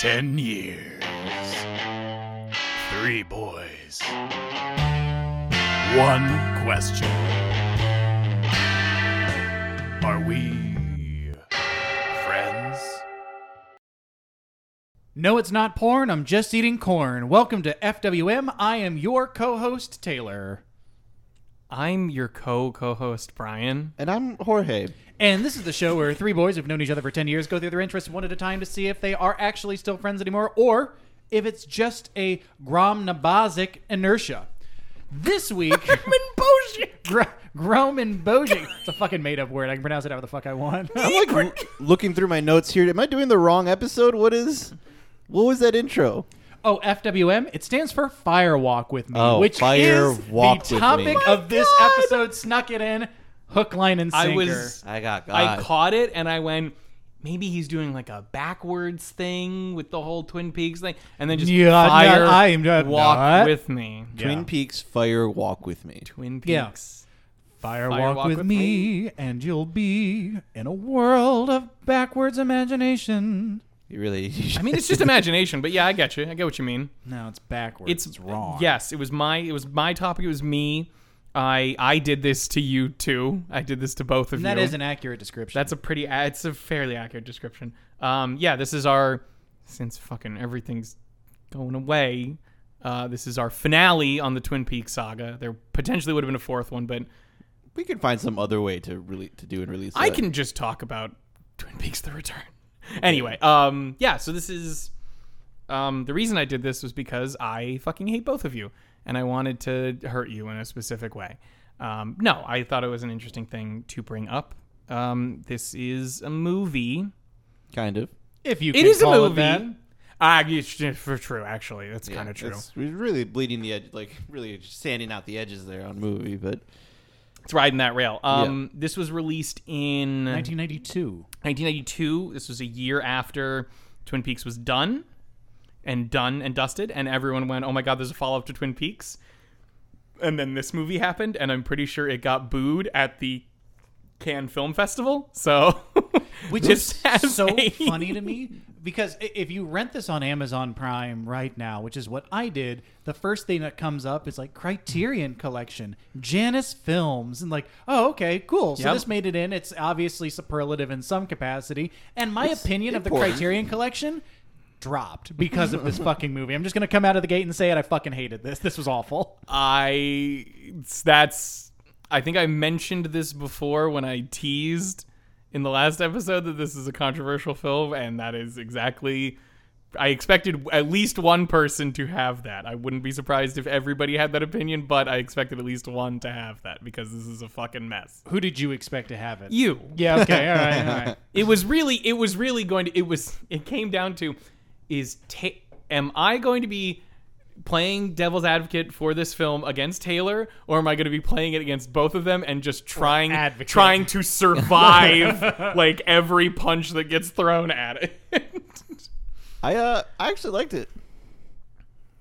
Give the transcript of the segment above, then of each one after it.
Ten years. Three boys. One question. Are we friends? No, it's not porn. I'm just eating corn. Welcome to FWM. I am your co host, Taylor. I'm your co co host, Brian. And I'm Jorge. And this is the show where three boys who've known each other for 10 years go through their interests one at a time to see if they are actually still friends anymore or if it's just a Gromnabazic inertia. This week. Gr- Groman Bojic. It's a fucking made up word. I can pronounce it however the fuck I want. I'm like looking through my notes here. Am I doing the wrong episode? What is? What was that intro? Oh, FWM. It stands for Fire Walk with Me, Oh, which Fire is Walk the with topic Me. of this episode. Snuck it in, hook, line, and sinker. I was I got I caught it and I went, maybe he's doing like a backwards thing with the whole Twin Peaks thing, and then just Yeah, fire no, I am not- walk not. with me. Twin Yeah. Peaks Fire Walk with Me. Twin Yeah. Peaks. Fire, Fire walk, walk with, with me, and you'll be in a world of backwards imagination. You really? I mean, it's just imagination, but yeah, I get you. I get what you mean. No, it's backwards. It's, It's, wrong. Yes, it was my it was my topic. It was me. I I did this to you too. I did this to both of and that you. That is an accurate description. That's a pretty. uh, It's a fairly accurate description. Um, yeah, this is our since fucking everything's going away. Uh, this is our finale on the Twin Peaks saga. There potentially would have been a fourth one, but we could find some other way to really to do and release. I that. can just talk about Twin Peaks: The Return. Anyway, um, yeah. So this is um, the reason I did this was because I fucking hate both of you, and I wanted to hurt you in a specific way. Um, no, I thought it was an interesting thing to bring up. Um, this is a movie. kind of. if you It can is a call it movie. that. Ah, it's for true. Actually, that's kind of true. It's, we're really bleeding the edge, like really sanding out the edges there on movie, but It's riding that rail. Um, this was released in 1992. 1992. This was a year after Twin Peaks was done and done and dusted, and everyone went, "Oh my God, there's a follow up to Twin Peaks." And then this movie happened, and I'm pretty sure it got booed at the Cannes Film Festival. So, Which is so a- funny to me because if you rent this on Amazon Prime right now, which is what I did, the first thing that comes up is like Criterion Collection, Janus Films, and like, oh, okay, cool. So Yep. this made it in. It's obviously superlative in some capacity. And my It's opinion of the. Criterion Collection dropped because of this fucking movie. I'm just gonna come out of the gate and say it. I fucking hated this. This was awful. I that's I think I mentioned this before when I teased in the last episode that this is a controversial film and that is exactly I expected at least one person to have that. I wouldn't be surprised if everybody had that opinion, but I expected at least one to have that because this is a fucking mess. Who did you expect to have it? You. Yeah. Okay. All right. All right. It was really it was really going to it was it came down to is ta- am I going to be playing devil's advocate for this film against Taylor or am I going to be playing it against both of them and just trying advocate. trying to survive like every punch that gets thrown at it. I uh I actually liked it.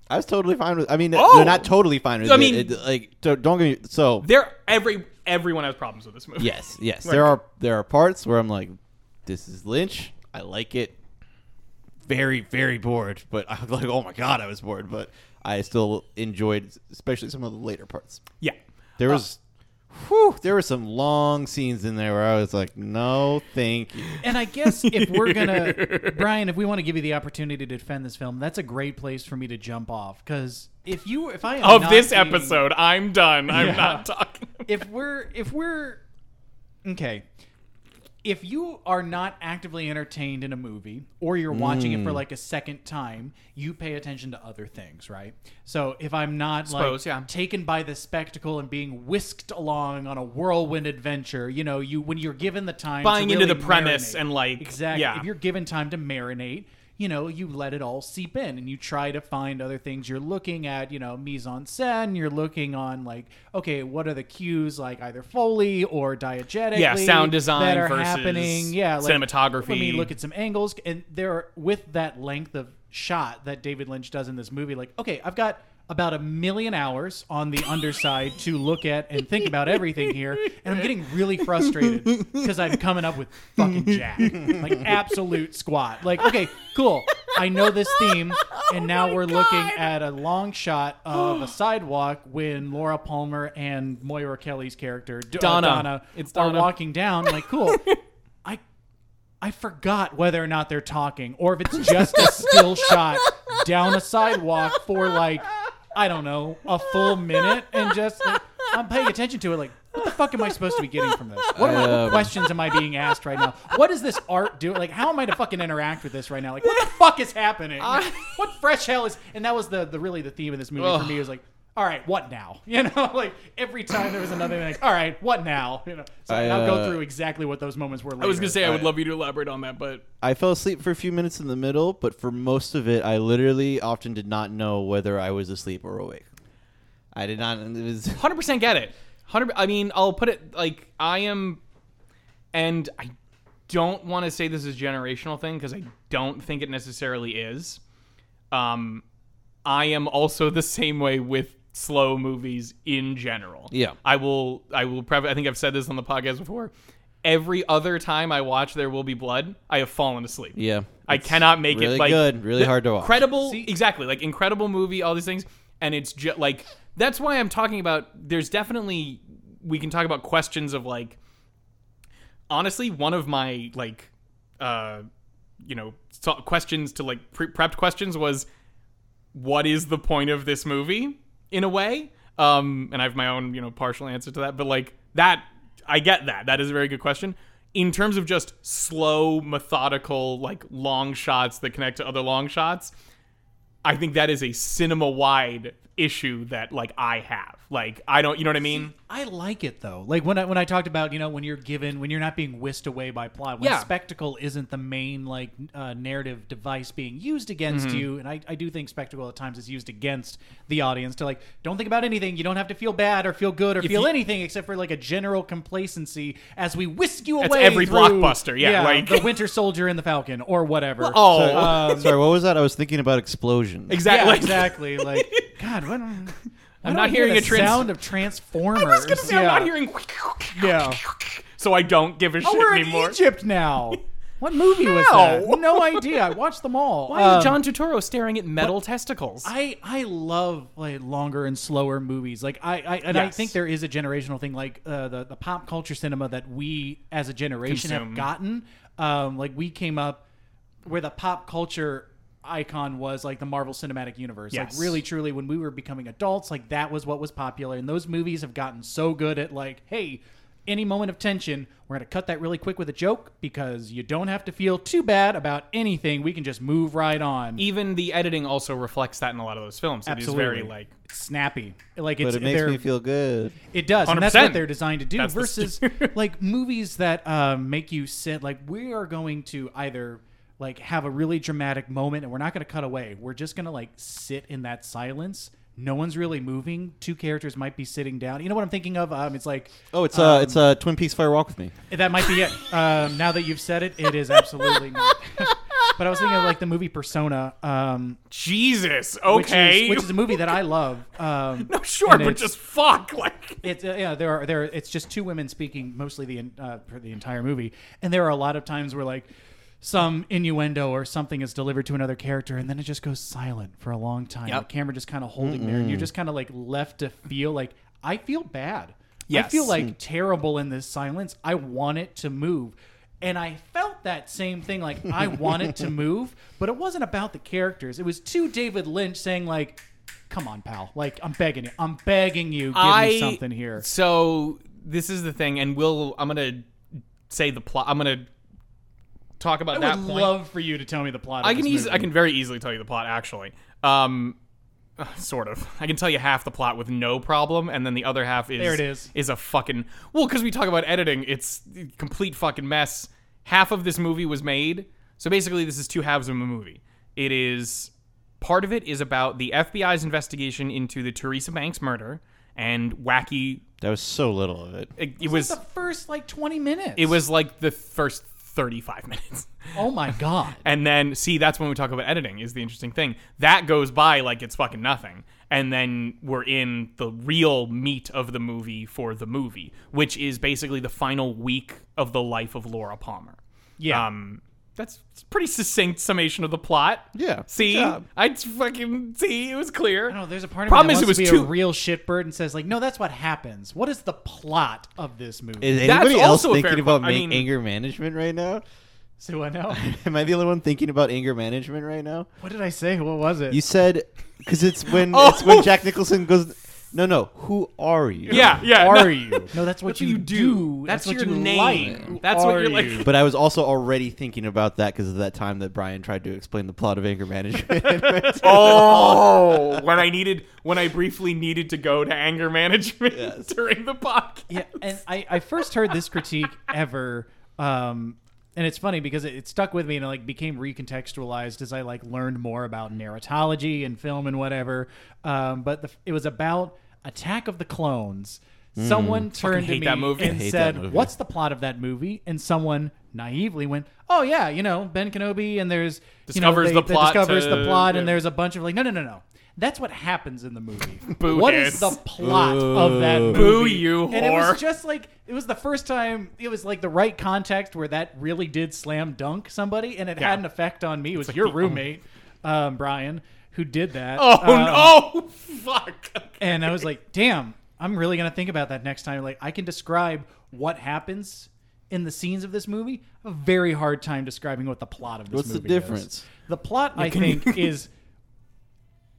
I was totally fine with. I mean, Oh! they're not totally fine with I it. mean- It- like don't, don't get me. So there every everyone has problems with this movie. yes, yes, Right. there are there are parts where I'm like, this is Lynch. I like it. Very very bored, but I was like, oh my god, I was bored, but I still enjoyed, especially some of the later parts. Yeah. There uh, was, whew, there were some long scenes in there where I was like, no, thank you. And I guess if we're gonna, Brian, if we want to give you the opportunity to defend this film, that's a great place for me to jump off. Because if you, if I am Of this being- episode, I'm done. I'm Yeah. not talking. if we're, if we're, okay, if you are not actively entertained in a movie, or you're watching it for Mm. like a second time, you pay attention to other things, right? So if I'm not Suppose, like yeah. taken by the spectacle and being whisked along on a whirlwind adventure, you know, you when you're given the time, to Buying into really the premise marinate- and, like, exactly, yeah. if you're given time to marinate, you know, you let it all seep in and you try to find other things. You're looking at, you know, mise en scène. You're looking on, like, okay, what are the cues, like either Foley or diegetically? Yeah, sound design that are versus happening. Yeah, like, cinematography. Let me look at some angles. And there, with that length of shot that David Lynch does in this movie, like, okay, I've got about a million hours on the underside to look at and think about everything here, and I'm getting really frustrated because I'm coming up with fucking jack, like absolute squat. Like, okay, cool. I know this theme, and now we're looking at a long shot of a sidewalk when Laura Palmer and Moira Kelly's character D- uh, Donna. Donna It's are walking down. Like, cool. I I forgot whether or not they're talking, or if it's just a still shot down a sidewalk for like I don't know a full minute, and just like, I'm paying attention to it. Like, what the fuck am I supposed to be getting from this? What, am I, what Um, questions am I being asked right now? What does this art do? Like, how am I to fucking interact with this right now? Like, what the fuck is happening? what fresh hell is? And that was the the really the theme of this movie for me was like. All right, what now? You know, like every time there was another thing, like, all right, what now? You know, so I, I'll go uh, through exactly what those moments were. Later. I was gonna say I would I- love you to elaborate on that, but I fell asleep for a few minutes in the middle, but for most of it, I literally often did not know whether I was asleep or awake. I did not. It was. hundred percent get it. Hundred. I mean, I'll put it like I am, and I don't want to say this is a generational thing because I don't think it necessarily is. Um, I am also the same way with slow movies in general. Yeah. I will. I will. Prev- I think I've said this on the podcast before. Every other time I watch There Will Be Blood, I have fallen asleep. Yeah. I cannot make really it like good, really the hard to watch. Credible, See- exactly like incredible movie, all these things, and it's just like that's why I'm talking about. There's definitely we can talk about questions of like honestly one of my like uh you know so- questions to like pre- prepped questions was what is the point of this movie in a way um and i have my own you know partial answer to that but like that i get that. That is a very good question. In terms of just slow methodical like long shots that connect to other long shots i think that is a cinema wide issue that like i have like i don't you know what i mean I like it though. Like when I when I talked about you know when you're given when you're not being whisked away by plot when Yeah. spectacle isn't the main like uh, narrative device being used against Mm-hmm. you and I, I do think spectacle at times is used against the audience to like don't think about anything you don't have to feel bad or feel good or feel you- anything except for like a general complacency as we whisk you That's away every through- blockbuster, yeah, like- the Winter Soldier and the Falcon or whatever oh um, Sorry, what was that? I was thinking about explosions. exactly yeah, exactly like God what I'm not hearing the a trans- sound of Transformers. I was gonna say I'm not hearing. Yeah. So I don't give a shit Oh, we're anymore. in Egypt now. What movie was How? that? No idea. I watched them all. Why Um, is John Turturro staring at metal testicles? I I love like longer and slower movies. Like I, I and I Yes. think there is a generational thing, like uh, the the pop culture cinema that we as a generation Consume. have gotten. Um, like we came up where the pop culture icon was like the Marvel Cinematic Universe. Yes. Like really truly when we were becoming adults, like that was what was popular. And those movies have gotten so good at like, hey, any moment of tension, we're gonna cut that really quick with a joke because you don't have to feel too bad about anything. We can just move right on. Even the editing also reflects that in a lot of those films. It is Absolutely. very like snappy. Like it's But it makes me feel good. It does, and that's what they're designed to do. That's versus like movies that um, make you sit. Like we are going to either like have a really dramatic moment, and we're not going to cut away. We're just going to like sit in that silence. No one's really moving. Two characters might be sitting down. You know what I'm thinking of? Um, it's like Oh, it's uh, um, it's uh, Twin Peaks Fire Walk with Me. that might be it. Um, now that you've said it, it is absolutely not. but I was thinking of like the movie Persona. Um, Jesus. which Okay. is, which is a movie that I love. Um, no, sure, but just fuck. Like It's uh, yeah, there are there. It's just two women speaking mostly the uh, for the entire movie, and there are a lot of times where like some innuendo or something is delivered to another character, and then it just goes silent for a long time. Yep. The camera just kind of holding there, and you're just kind of like left to feel like I feel bad. I feel like mm. terrible in this silence. I want it to move. And I felt that same thing, like I want it to move, but it wasn't about the characters. It was to David Lynch saying, like, "Come on, pal! Like I'm begging you, I'm begging you, give I me something here." So this is the thing, and we'll. I'm gonna say the plot. I'm gonna talk about that. I that would point. love for you to tell me the plot. Of I can easily, I can very easily tell you the plot. Actually, um, uh, sort of. I can tell you half the plot with no problem, and then the other half is There it is. is a fucking well. Because we talk about editing, it's a complete fucking mess. Half of this movie was made, so basically, this is two halves of a movie. It is part of it is about the FBI's investigation into the Teresa Banks murder and wacky. That was so little of it. It, it It was was the first like 20 minutes. it was like the first thirty five minutes. Oh my god. And then see that's when we talk about editing is the interesting thing. That goes by like it's fucking nothing. And then we're in the real meat of the movie for the movie, which is basically the final week of the life of Laura Palmer. Yeah. Um That's a pretty succinct summation of the plot. Yeah, See, job. I fucking see. It was clear. I don't know. There's a part of Problem me is that it wants was to be too- a real shitbird and says like, no, that's what happens. What is the plot of this movie? Is That's anybody else also a fair thinking about point. I ma- mean- anger management right now? so I know? Am I the only one thinking about anger management right now? what did I say? What was it? You said because it's when Oh. it's when Jack Nicholson goes. No, no. Who are you? Yeah, yeah. are no. you? No, that's what That's you, you do. That's what your you name. like. That's what Are you're like- But I was also already thinking about that because of that time that Brian tried to explain the plot of anger management. Oh, when I needed, when I briefly needed to go to anger management Yes. during the podcast. yeah, and I, I first heard this critique ever, um, and it's funny because it, it stuck with me and it like became recontextualized as I like learned more about narratology and film and whatever. Um, but the, it was about Attack of the Clones. Someone turned to me. And said. "What's the plot of that movie?" And someone naively went, "Oh yeah, you know Ben Kenobi, and there's you know, Discovers they- the plot discovers the to- plot, and there's a bunch of like, no, no, no, no." That's what happens in the movie. Boo what is the plot of that movie? Boo, you whore. And it was just like it was the first time it was like the right context where that really did slam dunk somebody, and it Yeah. had an effect on me. It was your the only- roommate, um, Brian, who did that. Oh Um, no! Fuck. And I was like, damn, I'm really gonna think about that next time. Like, I can describe what happens in the scenes of this movie. A very hard time describing what the plot of this movie is. What's the movie is. difference? The plot, I think, is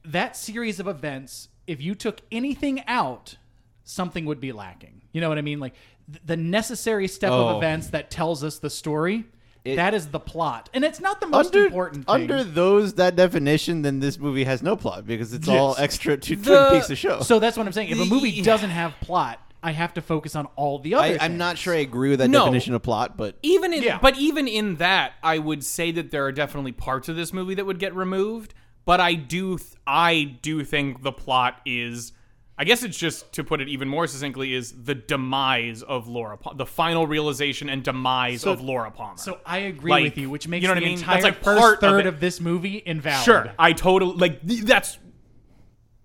that series of events. If you took anything out, something would be lacking. You know what I mean? Like th- the necessary step Oh. of events that tells us the story. It- that is the plot, and it's not the most under important thing. under those that definition, then this movie has no plot because it's all extra to The- Twin Peaks of show. so that's what I'm saying. If a movie Yeah. doesn't have plot, I have to focus on all the other. I, I'm not sure I agree with that No. definition of plot, but even in Yeah. but even in that i would say that there are definitely parts of this movie that would get removed but i do th- i do think the plot is i guess it's just to put it even more succinctly is the demise of laura Palmer, the final realization and demise So- of laura palmer So I agree Like, with you, which makes you know what the I mean? entire That's like first part of third it. of, this movie invalid. Sure, I totally like th- that's.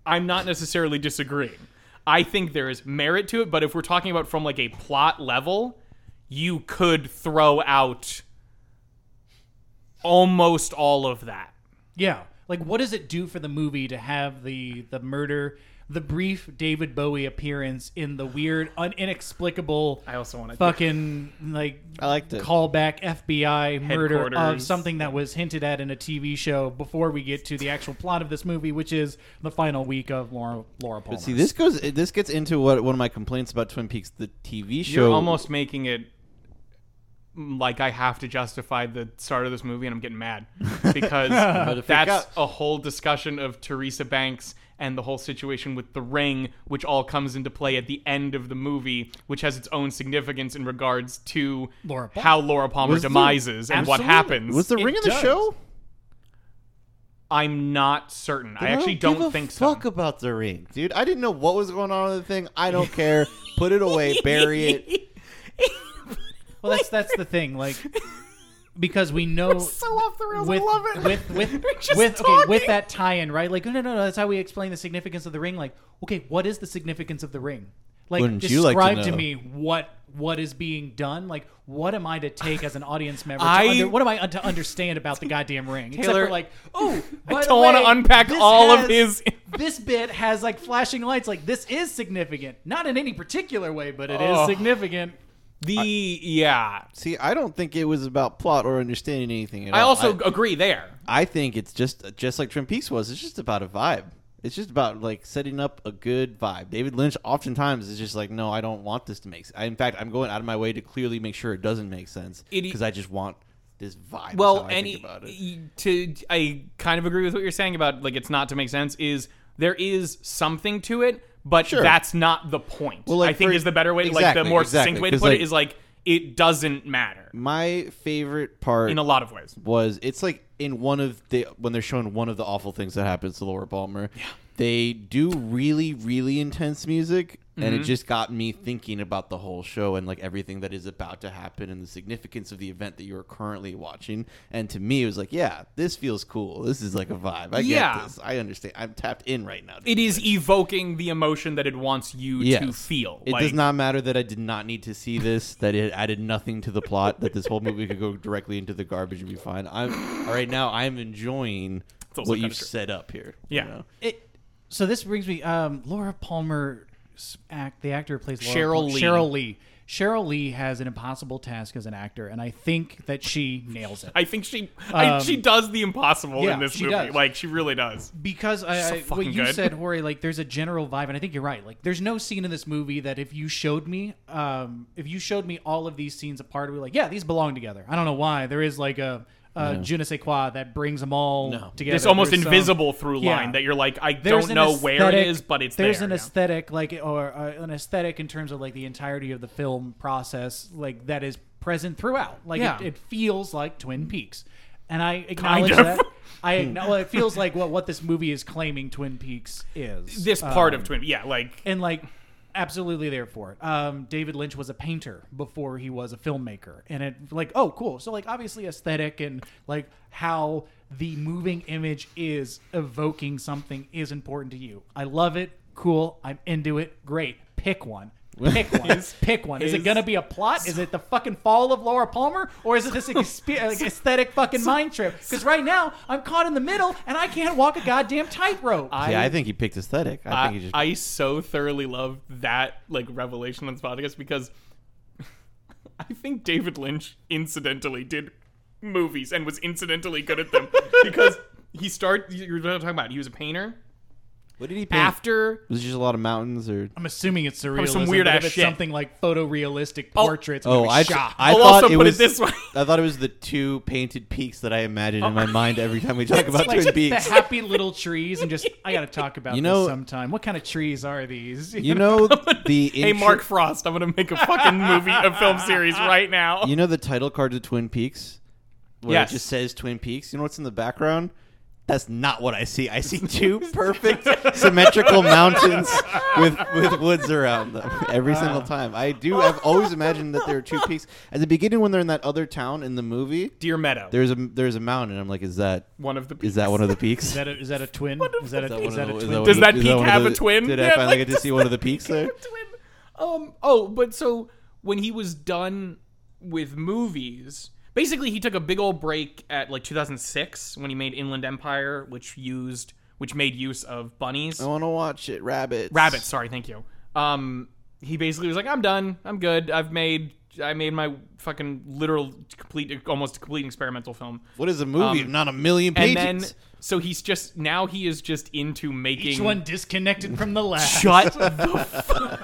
I'm not necessarily disagreeing. I think there is merit to it, but if we're talking about from like a plot level, you could throw out almost all of that. Yeah. Like, what does it do for the movie to have the the murder, the brief David Bowie appearance in the weird, un- inexplicable, I also want to fucking like I liked it. callback FBI murder of something that was hinted at in a TV show before we get to the actual plot of this movie, which is the final week of Laura Laura Palmer. But see, this goes. This gets into what one of my complaints about Twin Peaks, the TV show. You're almost making it mm, like I have to justify the start of this movie, and I'm getting mad because if it that's got- a whole discussion of Teresa Banks and the whole situation with the ring, which all comes into play at the end of the movie, which has its own significance in regards to Laura Palmer. how Laura Palmer Was the- demises and what happens. was the It ring in the does. show. I'm not certain. I Then actually don't, don't, give a think so. fuck about the ring, dude. I didn't know what was going on with the thing. I don't care. Put it away. Bury it. Well, that's that's the thing, like because we know so off the rails. I love it. with with We're with okay, with that tie-in, right? Like no, no, no, no. That's how we explain the significance of the ring. Like, okay, what is the significance of the ring? Like, Wouldn't you describe like to to, know? me what what is being done. Like, what am I to take as an audience member? I- to under, what am I to understand about the goddamn ring? Except Taylor, for like, oh, I the don't wanna unpack this all of has- his- this bit has like flashing lights. Like, this is significant, not in any particular way, but it is Oh. significant. The yeah. See, I don't think it was about plot or understanding anything at I all. also agree there. I think it's just just like Twin Peaks was. It's just about a vibe. It's just about like setting up a good vibe. David Lynch oftentimes is just like, no, I don't want this to make. sense. In fact, I'm going out of my way to clearly make sure it doesn't make sense because I just want this vibe. Well, any think about it. y- to I kind of agree with what you're saying about like it's not to make sense. Is there is something to it, but Sure. that's not the point. Well, like, I think for- is the better way, like exactly, the more exactly, succinct way to 'cause, put like- it is like it doesn't matter My favorite part in a lot of ways. was it's like in one of the when they're showing one of the awful things that happens to Laura Palmer. Yeah. They do really, really intense music and Mm-hmm. it just got me thinking about the whole show and like everything that is about to happen and the significance of the event that you are currently watching. And to me, it was like, yeah, this feels cool. This is like a vibe. I Yeah. get this. I understand. I'm tapped in right now. It is evoking the emotion that it wants you to feel. It like, does not matter that I did not need to see this. That it added nothing to the plot. That this whole movie could go directly into the garbage and be fine. I'm right now. I'm enjoying what you've set up here. Yeah. You know? It, so this brings me. Um, Laura Palmer, act the actor who plays Sheryl Lee. Sheryl Lee. Sheryl Lee has an impossible task as an actor, and I think that she nails it. I think she I, Um, she does the impossible yeah, in this movie. does. Like she really does. because I, So I, what you good. said, Jorge, like there's a general vibe, and I think you're right. Like there's no scene in this movie that if you showed me, um, if you showed me all of these scenes apart, we're like, yeah, these belong together. I don't know why. There is like a, a je ne sais quoi that brings them all No. together. It's almost There's some- invisible through line Yeah. that you're like, I there's don't know where it is, but it's there. there's there. an yeah. aesthetic like or uh, an aesthetic in terms of like the entirety of the film process like that is present throughout like Yeah. it, it feels like twin peaks and i acknowledge of. that i acknowledge it feels like what what this movie is claiming twin peaks is this part Um, of Twin. Yeah, like and like absolutely there for it. Um david lynch was a painter before he was a filmmaker. And it like oh cool. So like obviously aesthetic and like how the moving image is evoking something is important to you. I love it. Cool. I'm into it. Great. Pick one Pick one. Pick one. Is it gonna be a plot? Is it the fucking fall of Laura Palmer, or is it this expe- like, aesthetic fucking mind trip? Because right now I'm caught in the middle and I can't walk a goddamn tightrope. yeah, I think he picked aesthetic. I, I, think he just. I so thoroughly love that like revelation on this podcast because I think David Lynch incidentally did movies and was incidentally good at them because he started. You're talking about he was a painter what did he paint? after. was it just a lot of mountains or? I'm assuming it's surrealism. some weird-ass shit. something like photorealistic oh. portraits. Oh, I, shot. I I'll thought also it put it this way. I thought it was the two painted peaks that I imagined in my oh. mind every time we talk about like Twin the Peaks. happy little trees, and just I gotta talk about You know- this sometime. What kind of trees are these? You know the Hey, intro- Mark Frost, I'm gonna make a fucking movie, a film series right now. You know the title card to Twin Peaks, where Yes. it just says Twin Peaks. You know what's in the background? That's not what I see. I see two perfect symmetrical mountains with with woods around them every single time. I do. I've always imagined that there are two peaks. At the beginning, when they're in that other town in the movie, Deer Meadow, there's a there's a mountain. I'm like, is that one of the. is that one of the peaks? Is that a, is that a twin? Is that a, Is that is one that a twin? Does that peak have a twin? Did I Yeah, finally like- get to see one of the peaks there? twin. Um. Oh, but so when he was done with movies, basically he took a big old break at like 2006 when he made Inland Empire, which used which made use of bunnies, I want to watch it. Rabbits. rabbits. Sorry, thank you. Um, he basically was like, I'm done. I'm good. I've made. I made my fucking literal complete, almost complete experimental film. What is a movie? Um, not a million pages. And then, so he's just now he is just into making Each one disconnected from the last. Shut the fuck.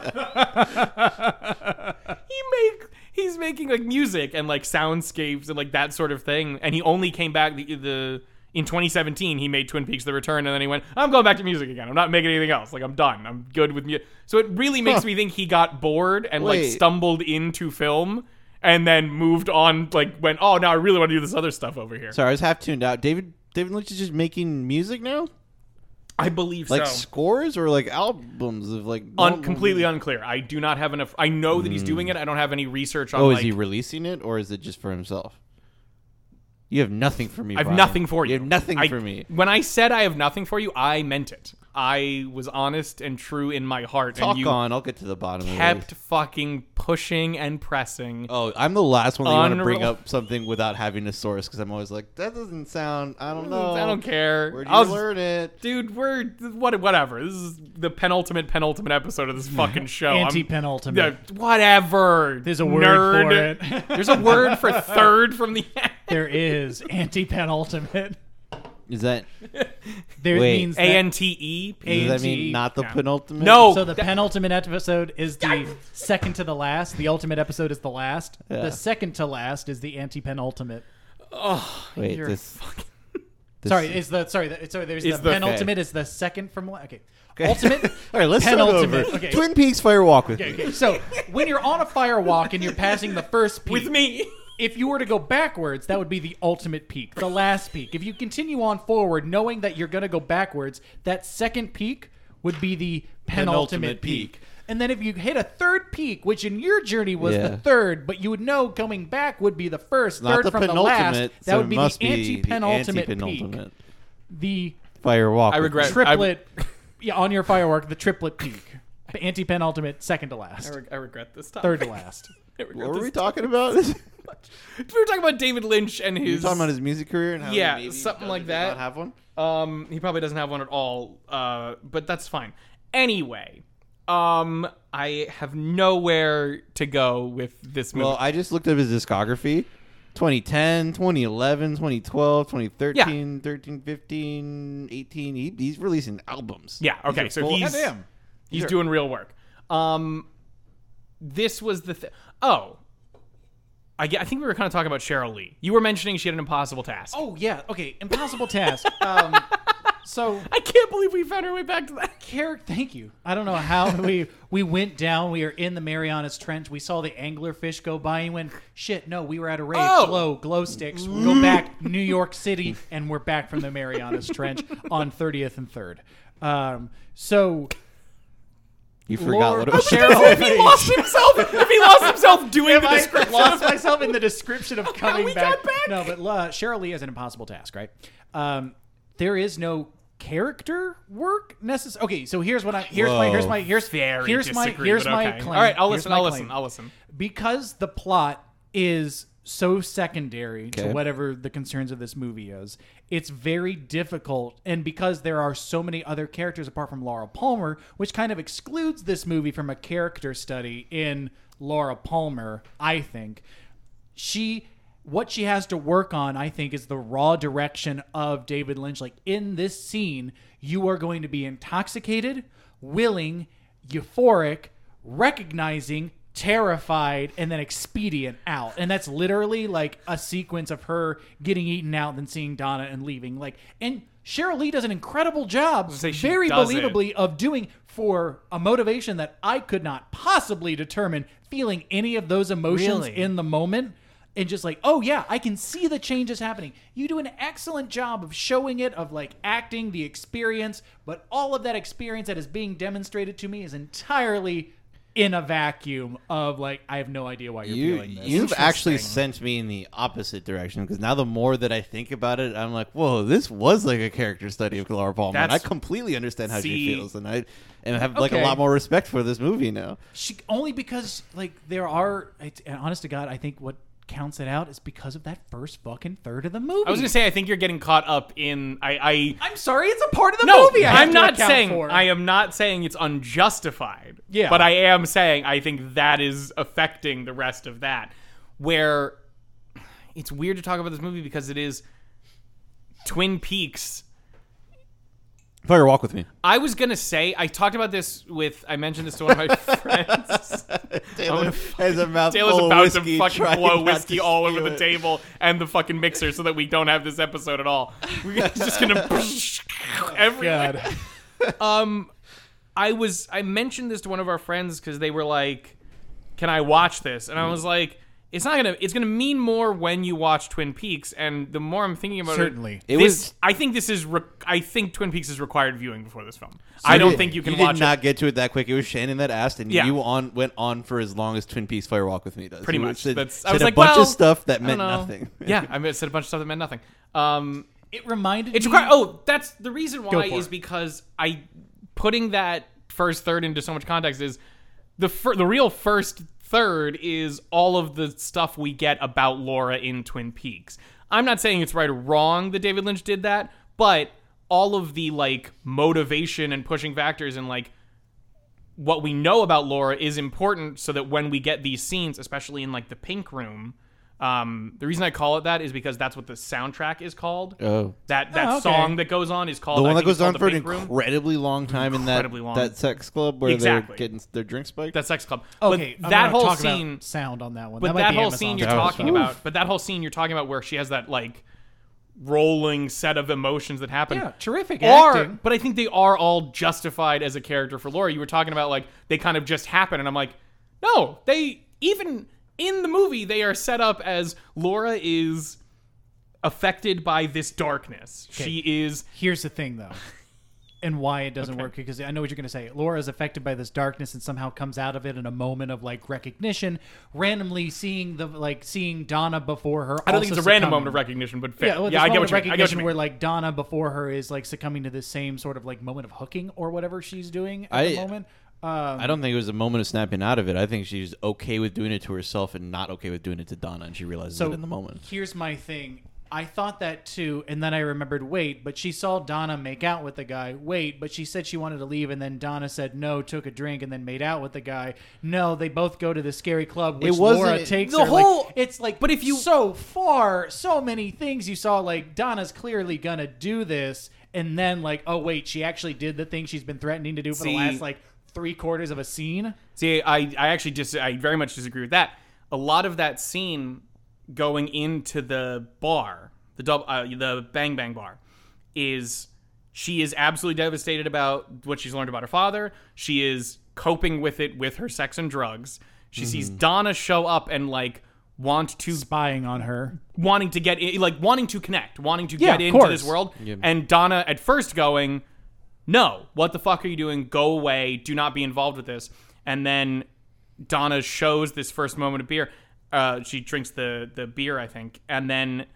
he make he's making like music and like soundscapes and like that sort of thing. And he only came back the, the in 2017. He made Twin Peaks: The Return, and then he went, "I'm going back to music again. I'm not making anything else. Like I'm done. I'm good with music." So it really makes Huh. me think he got bored and like stumbled into film. And then moved on, like went, oh, now I really want to do this other stuff over here. Sorry, I was half tuned out. David David Lynch is just making music now, I believe so. like so. scores or like albums of like Un- completely unclear. I do not have enough. I know that he's doing hmm. it. I don't have any research oh, on. Oh, like, is he releasing it or is it just for himself? You have nothing for me. I have Brian. nothing for you. You have nothing I- for me. When I said I have nothing for you, I meant it. I was honest and true in my heart, Talk and you on. I'll get to the bottom kept of it. fucking pushing and pressing. Oh, I'm the last one that you want to bring up something without having a source because I'm always like, that doesn't sound. I don't know. I don't care. Where'd you I'll just- learn it? Dude, we're what? Whatever. This is the penultimate, penultimate episode of this fucking show. I'm- Antepenultimate. Yeah, whatever. There's a word Nerd. for it. There's a word for third from the end. There is antepenultimate. Is that There Wait. means that, A N T E. does that mean ANT? not the Yeah. penultimate? No. So the that- penultimate episode is the second to the last. The ultimate episode is the last. Yeah. The second to last is the antepenultimate. Wait, You're this, fucking- this- Sorry, is the sorry, the, sorry. There's Is the, the- penultimate is the second from la- okay. Ultimate. All right, let's start penultimate. over. Okay. Twin Peaks Fire Walk with Okay, me. okay. So when you're on a fire walk and you're passing the first peak, with me. If you were to go backwards, that would be the ultimate peak, the last peak. If you continue on forward, knowing that you're going to go backwards, that second peak would be the penultimate, Penultimate peak. peak. And then if you hit a third peak, which in your journey was Yeah. the third, but you would know coming back would be the first, Not third the from the last, that so would be must the antepenultimate peak. The Fire walk. I regret- me. triplet, yeah, on your firework, the triplet peak. Antepenultimate, second to last. I, reg- I regret this time. Third to last. What were we time. talking about? You're We were talking about David Lynch and his. talking about his music career and how Yeah, he maybe something does like does that. Not have one. Um, he probably doesn't have one at all. Uh, but that's fine. Anyway, um, I have nowhere to go with this movie. Well, I just looked up his discography. 2010, 2011, 2012, 2013, 13, 15, 18. He, he's releasing albums. yeah. Okay. These So full- he's Goddamn. he's Sure. doing real work. Um, this was the th- oh. I, I think we were kind of talking about Sheryl Lee. You were mentioning she had an impossible task. Oh yeah, okay, impossible task. Um, so I can't believe we found our way back to that. character. Thank you. I don't know how we we went down. We are in the Marianas Trench. We saw the anglerfish go by and went, shit. No, we were at a rave. Oh. Glow, glow sticks. We go back New York City, and we're back from the Marianas Trench on 30th and Third. Um, so You forgot Lord- what it was. Cheryl if he lost himself, if he lost himself doing Have the I description, lost myself in the description of coming we back. got back. No, but uh, Sheryl Lee is an impossible task, right? Um, there is no character work necessary. Okay, so here's what I here's my here's my here's very here's my here's but my okay. claim. All right, I'll listen. I'll claim. listen. I'll listen. because the plot is so secondary to whatever the concerns of this movie is. It's very difficult, and because there are so many other characters apart from Laura Palmer, which kind of excludes this movie from a character study in Laura Palmer, I think she what she has to work on i think is the raw direction of david lynch like in this scene you are going to be intoxicated willing euphoric recognizing terrified and then expedient out and that's literally like a sequence of her getting eaten out and then seeing donna and leaving like and sheryl lee does an incredible job very does it. believably of doing for a motivation that i could not possibly determine feeling any of those emotions Really? in the moment and just like, oh yeah, I can see the changes happening. You do an excellent job of showing it, of like acting the experience, but all of that experience that is being demonstrated to me is entirely in a vacuum of like, I have no idea why you're You, feeling this. you've actually sent me in the opposite direction because now the more that I think about it, I'm like, whoa, this was like a character study of Laura Palmer. and I completely understand how See- she feels, and I and I have like a lot more respect for this movie now. she, only because like there are, it's, and honest to God, I think what counts it out is because of that first fucking third of the movie. I was gonna say I think you're getting caught up in I. I I'm sorry, it's a part of the no, movie. I to not saying for. I am not saying it's unjustified. Yeah. but I am saying I think that is affecting the rest of that. Where it's weird to talk about this movie because it is Twin Peaks. Fire walk with me. I was gonna say I talked about this with I mentioned this to one of my friends. Taylor has a mouthful Taylor's about whiskey, to fucking blow whiskey all over spew the table and the fucking mixer so that we don't have this episode at all. We're just gonna everywhere. God. Um, I was I mentioned this to one of our friends because they were like, "Can I watch this?" And I was like, "It's not gonna. It's gonna mean more when you watch Twin Peaks." And the more I'm thinking about Certainly. it, Certainly. It this, was- I think this is. Re- I think Twin Peaks is required viewing before this film. I don't did- think you can you watch did not get to it that quick. It was Shannon that asked, and Yeah. you on went on for as long as Twin Peaks Fire Walk with Me does. Pretty You much. Said, That's. I said was a like, bunch well, of stuff that meant nothing. yeah, I mean, I said a bunch of stuff that meant nothing. Um, It reminded It's me. required. Oh, that's the reason why is it. because I putting that first third into so much context is the fir- the real first third is all of the stuff we get about Laura in Twin Peaks. I'm not saying it's right or wrong that David Lynch did that, but all of the like motivation and pushing factors and like what we know about Laura is important so that when we get these scenes, especially in like the pink room, um, the reason I call it that is because that's what the soundtrack is called. Oh. That that Oh, okay. song that goes on is called The I one that think it's goes on called for The an Room. incredibly long time in that long. that sex club where Exactly. they're getting their drink spiked. That sex club. Okay, but I'm that gonna whole talk about scene. sound on that one. But might that be whole Amazon scene you're stuff. talking about. But that whole scene you're talking about where she has that like rolling set of emotions that happen. Yeah, terrific Are, acting. but I think they are all justified as a character for Laura. You were talking about like they kind of just happen, and I'm like, no, they even in the movie they are set up as Laura is affected by this darkness. She is Here's the thing, though. and why it doesn't work because I know what you're going to say. Laura is affected by this darkness and somehow comes out of it in a moment of like recognition, randomly seeing the like seeing Donna before her. I don't think also it's a random moment of recognition, but fair. Yeah, well, yeah, I get what of you mean. I get what recognition you where like Donna before her is like succumbing to this same sort of like moment of hooking or whatever she's doing at the I- moment. Um, I don't think it was a moment of snapping out of it. I think she's okay with doing it to herself and not okay with doing it to Donna, and she realizes so it in the moment. Here's my thing. I thought that too, and then I remembered. Wait, but she saw Donna make out with the guy. Wait, but she said she wanted to leave, and then Donna said no, took a drink, and then made out with the guy. No, they both go to the scary club, which It wasn't- Laura takes the her. Like, whole- it's like, but if you- so far, so many things you saw. Like Donna's clearly gonna do this, and then like, oh wait, she actually did the thing she's been threatening to do for See- the last like three quarters of a scene. See, I, I actually just I very much disagree with that. A lot of that scene going into the bar, the dub, uh, the Bang Bang bar, is she is absolutely devastated about what she's learned about her father. She is coping with it with her sex and drugs. She sees Donna show up and like want to Spying on her. wanting to get in, like wanting to connect, wanting to Yeah, get into course. this world. And Donna at first going, "No, what the fuck are you doing? Go away. Do not be involved with this." And then Donna shows this first moment of beer. Uh, she drinks the the beer, I think, and then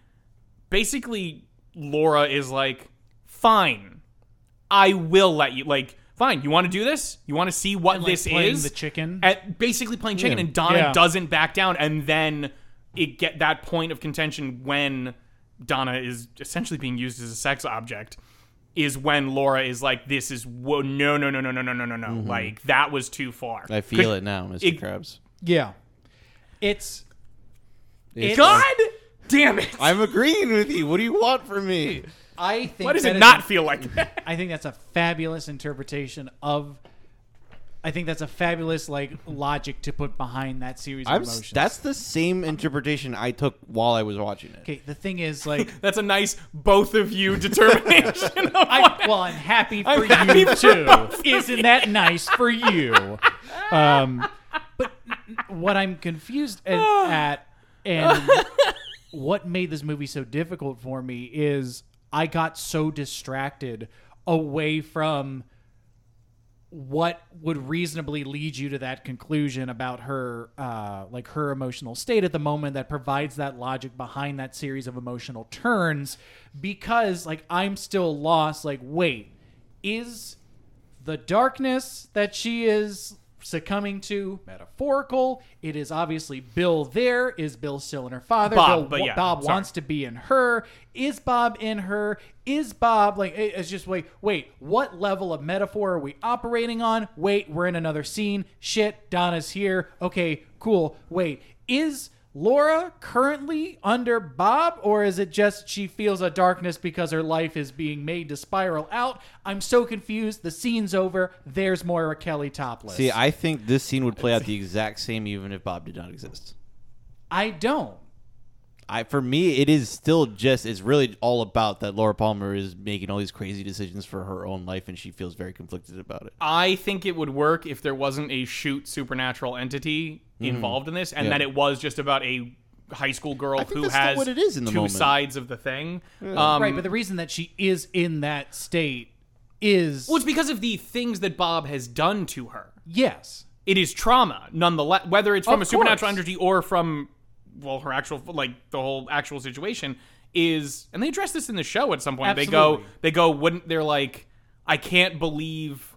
basically Laura is like, "Fine, I will let you." Like, fine, you want to do this? You want to see what like, this playing is? the chicken. at basically playing chicken, and Donna Yeah. doesn't back down, and then it get that point of contention when Donna is essentially being used as a sex object is when Laura is like, "This is whoa, no, no, no, no, no, no, no, no, no, mm-hmm. like that was too far." I feel it now, Mr. it- Krabs. Yeah, it's It's- God damn it! I'm agreeing with you. What do you want from me? I think Why does that it is not a- feel like that? I think that's a fabulous interpretation of. I think that's a fabulous like logic to put behind that series of I'm. s- emotions. That's the same interpretation I took while I was watching it. okay. The thing is, like, That's a nice both of you determination. of I, well, I'm happy for I'm you happy for too. both Isn't that nice for you? Um, but what I'm confused at, at and what made this movie so difficult for me is I got so distracted away from what would reasonably lead you to that conclusion about her uh, like her emotional state at the moment that provides that logic behind that series of emotional turns? Because like i'm still lost like wait is the darkness that she is succumbing to metaphorical. It is obviously bill there. Is bill still in her father? Bob, bill, but yeah, bob sorry. wants to be in her. Is bob in her? Is bob like it's just wait wait what level of metaphor are we operating on? Wait we're in another scene. Shit donna's here. Okay cool. Wait is Laura currently under Bob, or is it just she feels a darkness because her life is being made to spiral out? I'm so confused. The scene's over. There's Moira Kelly topless. See, I think this scene would play out the exact same even if Bob did not exist. I don't. I for me, it is still just it's really all about that Laura Palmer is making all these crazy decisions for her own life, and she feels very conflicted about it. I think it would work if there wasn't a shoot supernatural entity involved in this, and Mm-hmm. Yeah. that it was just about a high school girl I think who that's still has what it is in the two moment. sides of the thing. Um, right, but the reason that she is in that state is well, it's because of the things that Bob has done to her. yes. It is trauma, nonetheless. Whether it's from Of a supernatural course. entity or from, well, her actual like the whole actual situation is, and they address this in the show at some point. They go, they go, wouldn't they're like, I can't believe.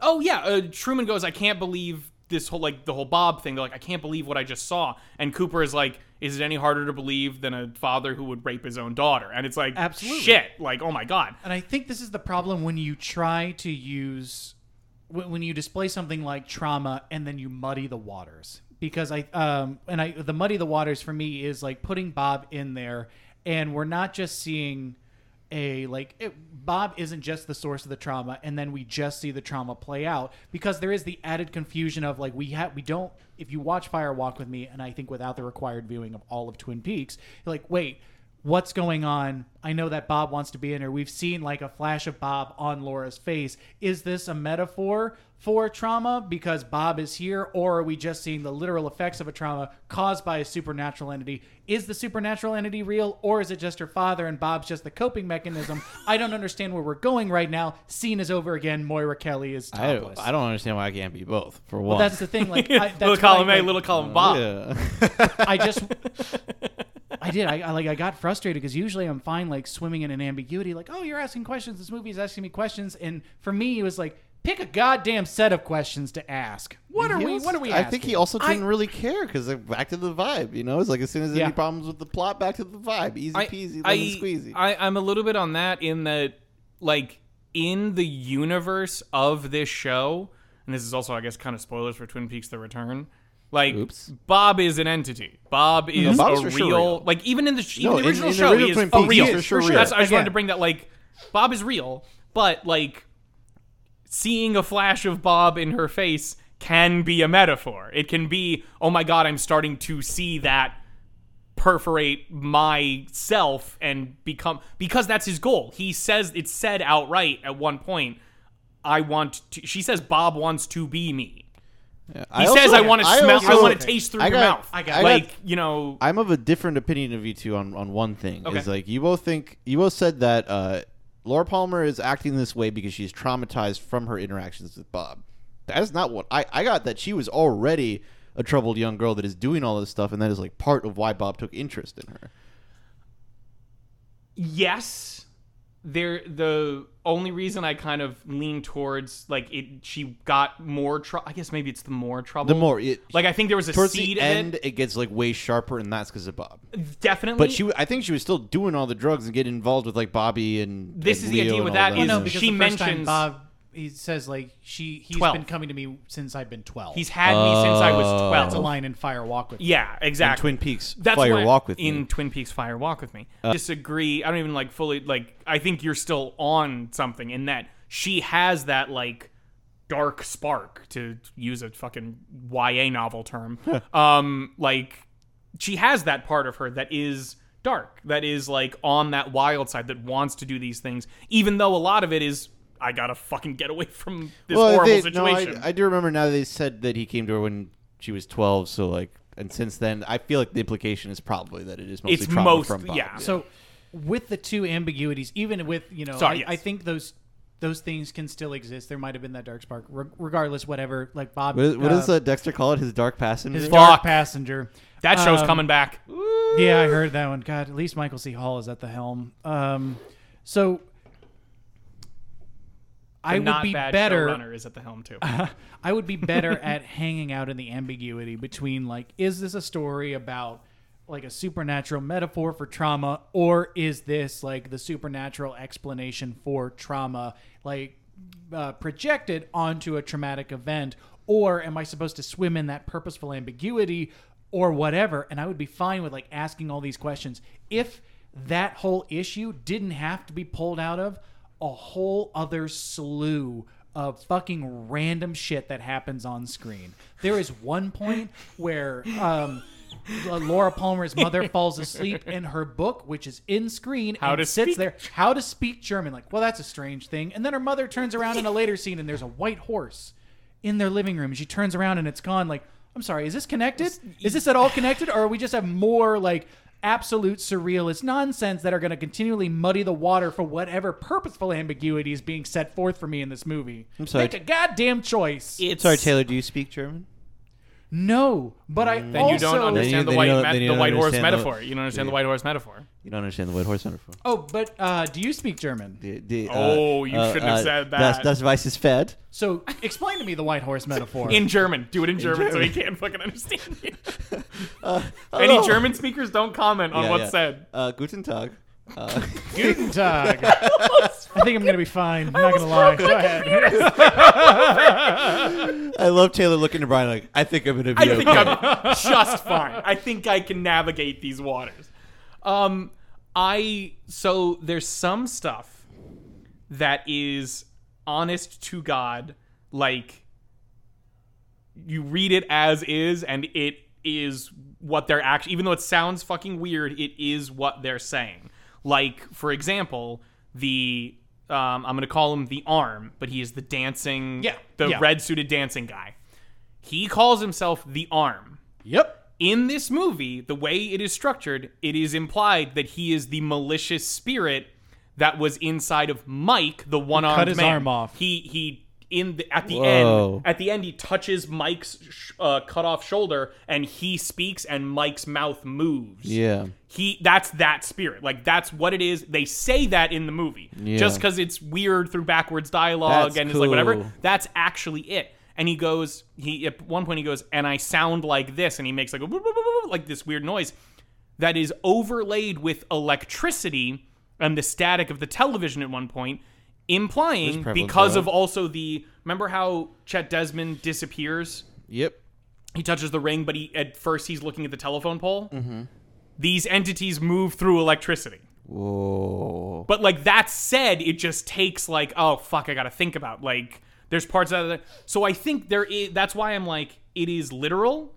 Oh yeah, uh, Truman goes, I can't believe this whole like the whole Bob thing. They're like, I can't believe what I just saw. And Cooper is like, is it any harder to believe than a father who would rape his own daughter? And it's like, Absolutely. shit, like oh my god. And I think this is the problem when you try to use when you display something like trauma and then you muddy the waters. Because I um and I the muddy the waters for me is like putting Bob in there and we're not just seeing a like it, Bob isn't just the source of the trauma and then we just see the trauma play out because there is the added confusion of like we have we don't if you watch Fire Walk with me and I think without the required viewing of all of Twin Peaks like wait what's going on? I know that Bob wants to be in her. We've seen like a flash of Bob on Laura's face. Is this a metaphor for trauma because Bob is here, or are we just seeing the literal effects of a trauma caused by a supernatural entity? Is the supernatural entity real, or is it just her father and Bob's just the coping mechanism? I don't understand where we're going right now. Scene is over again. Moira Kelly is I, topless. I don't understand why I can't be both. For one, Well, that's the thing. Like, I, that's little column I, A, like, little column Bob. yeah. I just I did. I, I like I got frustrated because usually I'm fine like swimming in an ambiguity like, "Oh, you're asking questions. This movie is asking me questions." And for me, it was like, "Pick a goddamn set of questions to ask." What are He we was- what are we I think he also didn't really care because back to the vibe. You know, it's like as soon as Yeah. any problems with the plot, back to the vibe. Easy peasy, I, lemon squeezy. I, I'm a little bit on that in that, like, in the universe of this show, and this is also, I guess, kind of spoilers for Twin Peaks: The Return. Like, Oops. Bob is an entity. Bob is a real, sure real. like, even in the even No, the original in the show, original he is Peaks, real. sure That's-. I just wanted to bring that. Like, Bob is real, but like, seeing a flash of Bob in her face can be a metaphor. It can be, oh my god, I'm starting to see that perforate myself and become because that's his goal. He says it's said outright at one point. I want to. She says Bob wants to be me. Yeah. He also- says I want to smell. I also- want to taste through I your got- mouth. I got- like I got- you know. I'm of a different opinion of you two on, on one thing. Okay. Is like you both think you both said that uh, Laura Palmer is acting this way because she's traumatized from her interactions with Bob. That is not what I I got. That she was already a troubled young girl that is doing all this stuff, and that is like part of why Bob took interest in her. yes there the only reason i kind of lean towards like it she got more trouble i guess maybe it's the more trouble. The more it like i think there was a towards seed the of end, it. it gets like way sharper, and that's because of Bob. definitely. But she, I think she was still doing all the drugs and getting involved with like Bobby and This and is the Leo idea with all that. Oh is no, because she the first time mentions- Bob he says like she he's 12. been coming to me since I've been 12. he's had me since i was Oh. 12 That's a line in Fire Walk with Me. yeah in exactly Twin Peaks. That's Fire why- Walk with in me. Uh, Twin Peaks Fire Walk with me. Disagree. I don't even like fully like. I think you're still on something in that she has that like dark spark to use a fucking YA novel term. um, like she has that part of her that is dark, that is like on that wild side that wants to do these things, even though a lot of it is. I gotta fucking get away from this horrible they- situation. No, I, I do remember now they said that he came to her when she was 12, so like, and since then, I feel like the implication is probably that it is mostly It's trauma most- from Bob. yeah. So with the two ambiguities, even with you know, Sorry, I, yes. I think those those things can still exist. There might have been that dark spark, Re- regardless. Whatever, like Bob. What, is, what uh, does uh, Dexter call it? His dark passenger? his Fuck. dark passenger? that show's um, coming back. Yeah, I heard that one. God, at least Michael C. Hall is at the helm. Um, so I would be better. showrunner is at the helm too. I would be better at hanging out in the ambiguity between like, is this a story about like a supernatural metaphor for trauma, or is this like the supernatural explanation for trauma, like uh, projected onto a traumatic event, or am I supposed to swim in that purposeful ambiguity, or whatever? And I would be fine with like asking all these questions if that whole issue didn't have to be pulled out of a whole other slew of fucking random shit that happens on screen. There is one point where um, Laura Palmer's mother falls asleep in her book, which is in screen, How and to sits speak- there. How to speak German? Like, well, that's a strange thing. And then her mother turns around in a later scene, and there's a white horse in their living room. And she turns around, and it's gone. Like, I'm sorry, is this connected? Is this at all connected, or we just have more like? Absolute surrealist nonsense that are going to continually muddy the water for whatever purposeful ambiguity is being set forth for me in this movie. I'm sorry. Make a goddamn choice. It's Sorry, Taylor, do you speak German? No, but I Then also you don't understand Then you- the white you don't- me- the white horse understand the- metaphor. you don't understand the white horse metaphor. You don't understand the white horse metaphor. Oh, but uh, do you speak German? The- the, Oh, you shouldn't have said Das, that. das Weiss ist fed. So explain to me the white horse metaphor. In German, do it in, German, so he can't fucking understand you. Any German speakers don't comment on Yeah, what's yeah. said. Uh, guten Tag. Uh, Guten Tag. I think I'm going to be fine. I'm not going to lie. Go ahead. I love Taylor looking to Brian like, I think I'm going to be I think. I'm just fine. I think I can navigate these waters. Um, I so there's some stuff that is honest to God, like you read it as is, and it is what they're actually even though it sounds fucking weird, it is what they're saying. Like, for example, the um, I'm gonna call him the arm, but he is the dancing Yeah, the yeah. red suited dancing guy. He calls himself the arm Yep. In this movie, the way it is structured, it is implied that he is the malicious spirit that was inside of Mike, the one-armed cut his man. arm off. He he in the at the Whoa. end at the end he touches Mike's sh- uh, cut off shoulder and he speaks and Mike's mouth moves. Yeah. He that's that spirit. Like that's what it is. They say that in the movie. Yeah. Just cuz it's weird through backwards dialogue That's and it's like whatever. That's actually it. And he goes he at one point he goes and I sound like this and he makes like a like this weird noise that is overlaid with electricity and the static of the television at one point implying because of also the remember how Chet Desmond disappears Yep. he touches the ring, but he at first he's looking at the telephone pole. Mm-hmm. These entities move through electricity. Whoa. But like that said, it just takes like, oh fuck, I gotta think about like there's parts of that. So I think there is that's why I'm like, it is literal.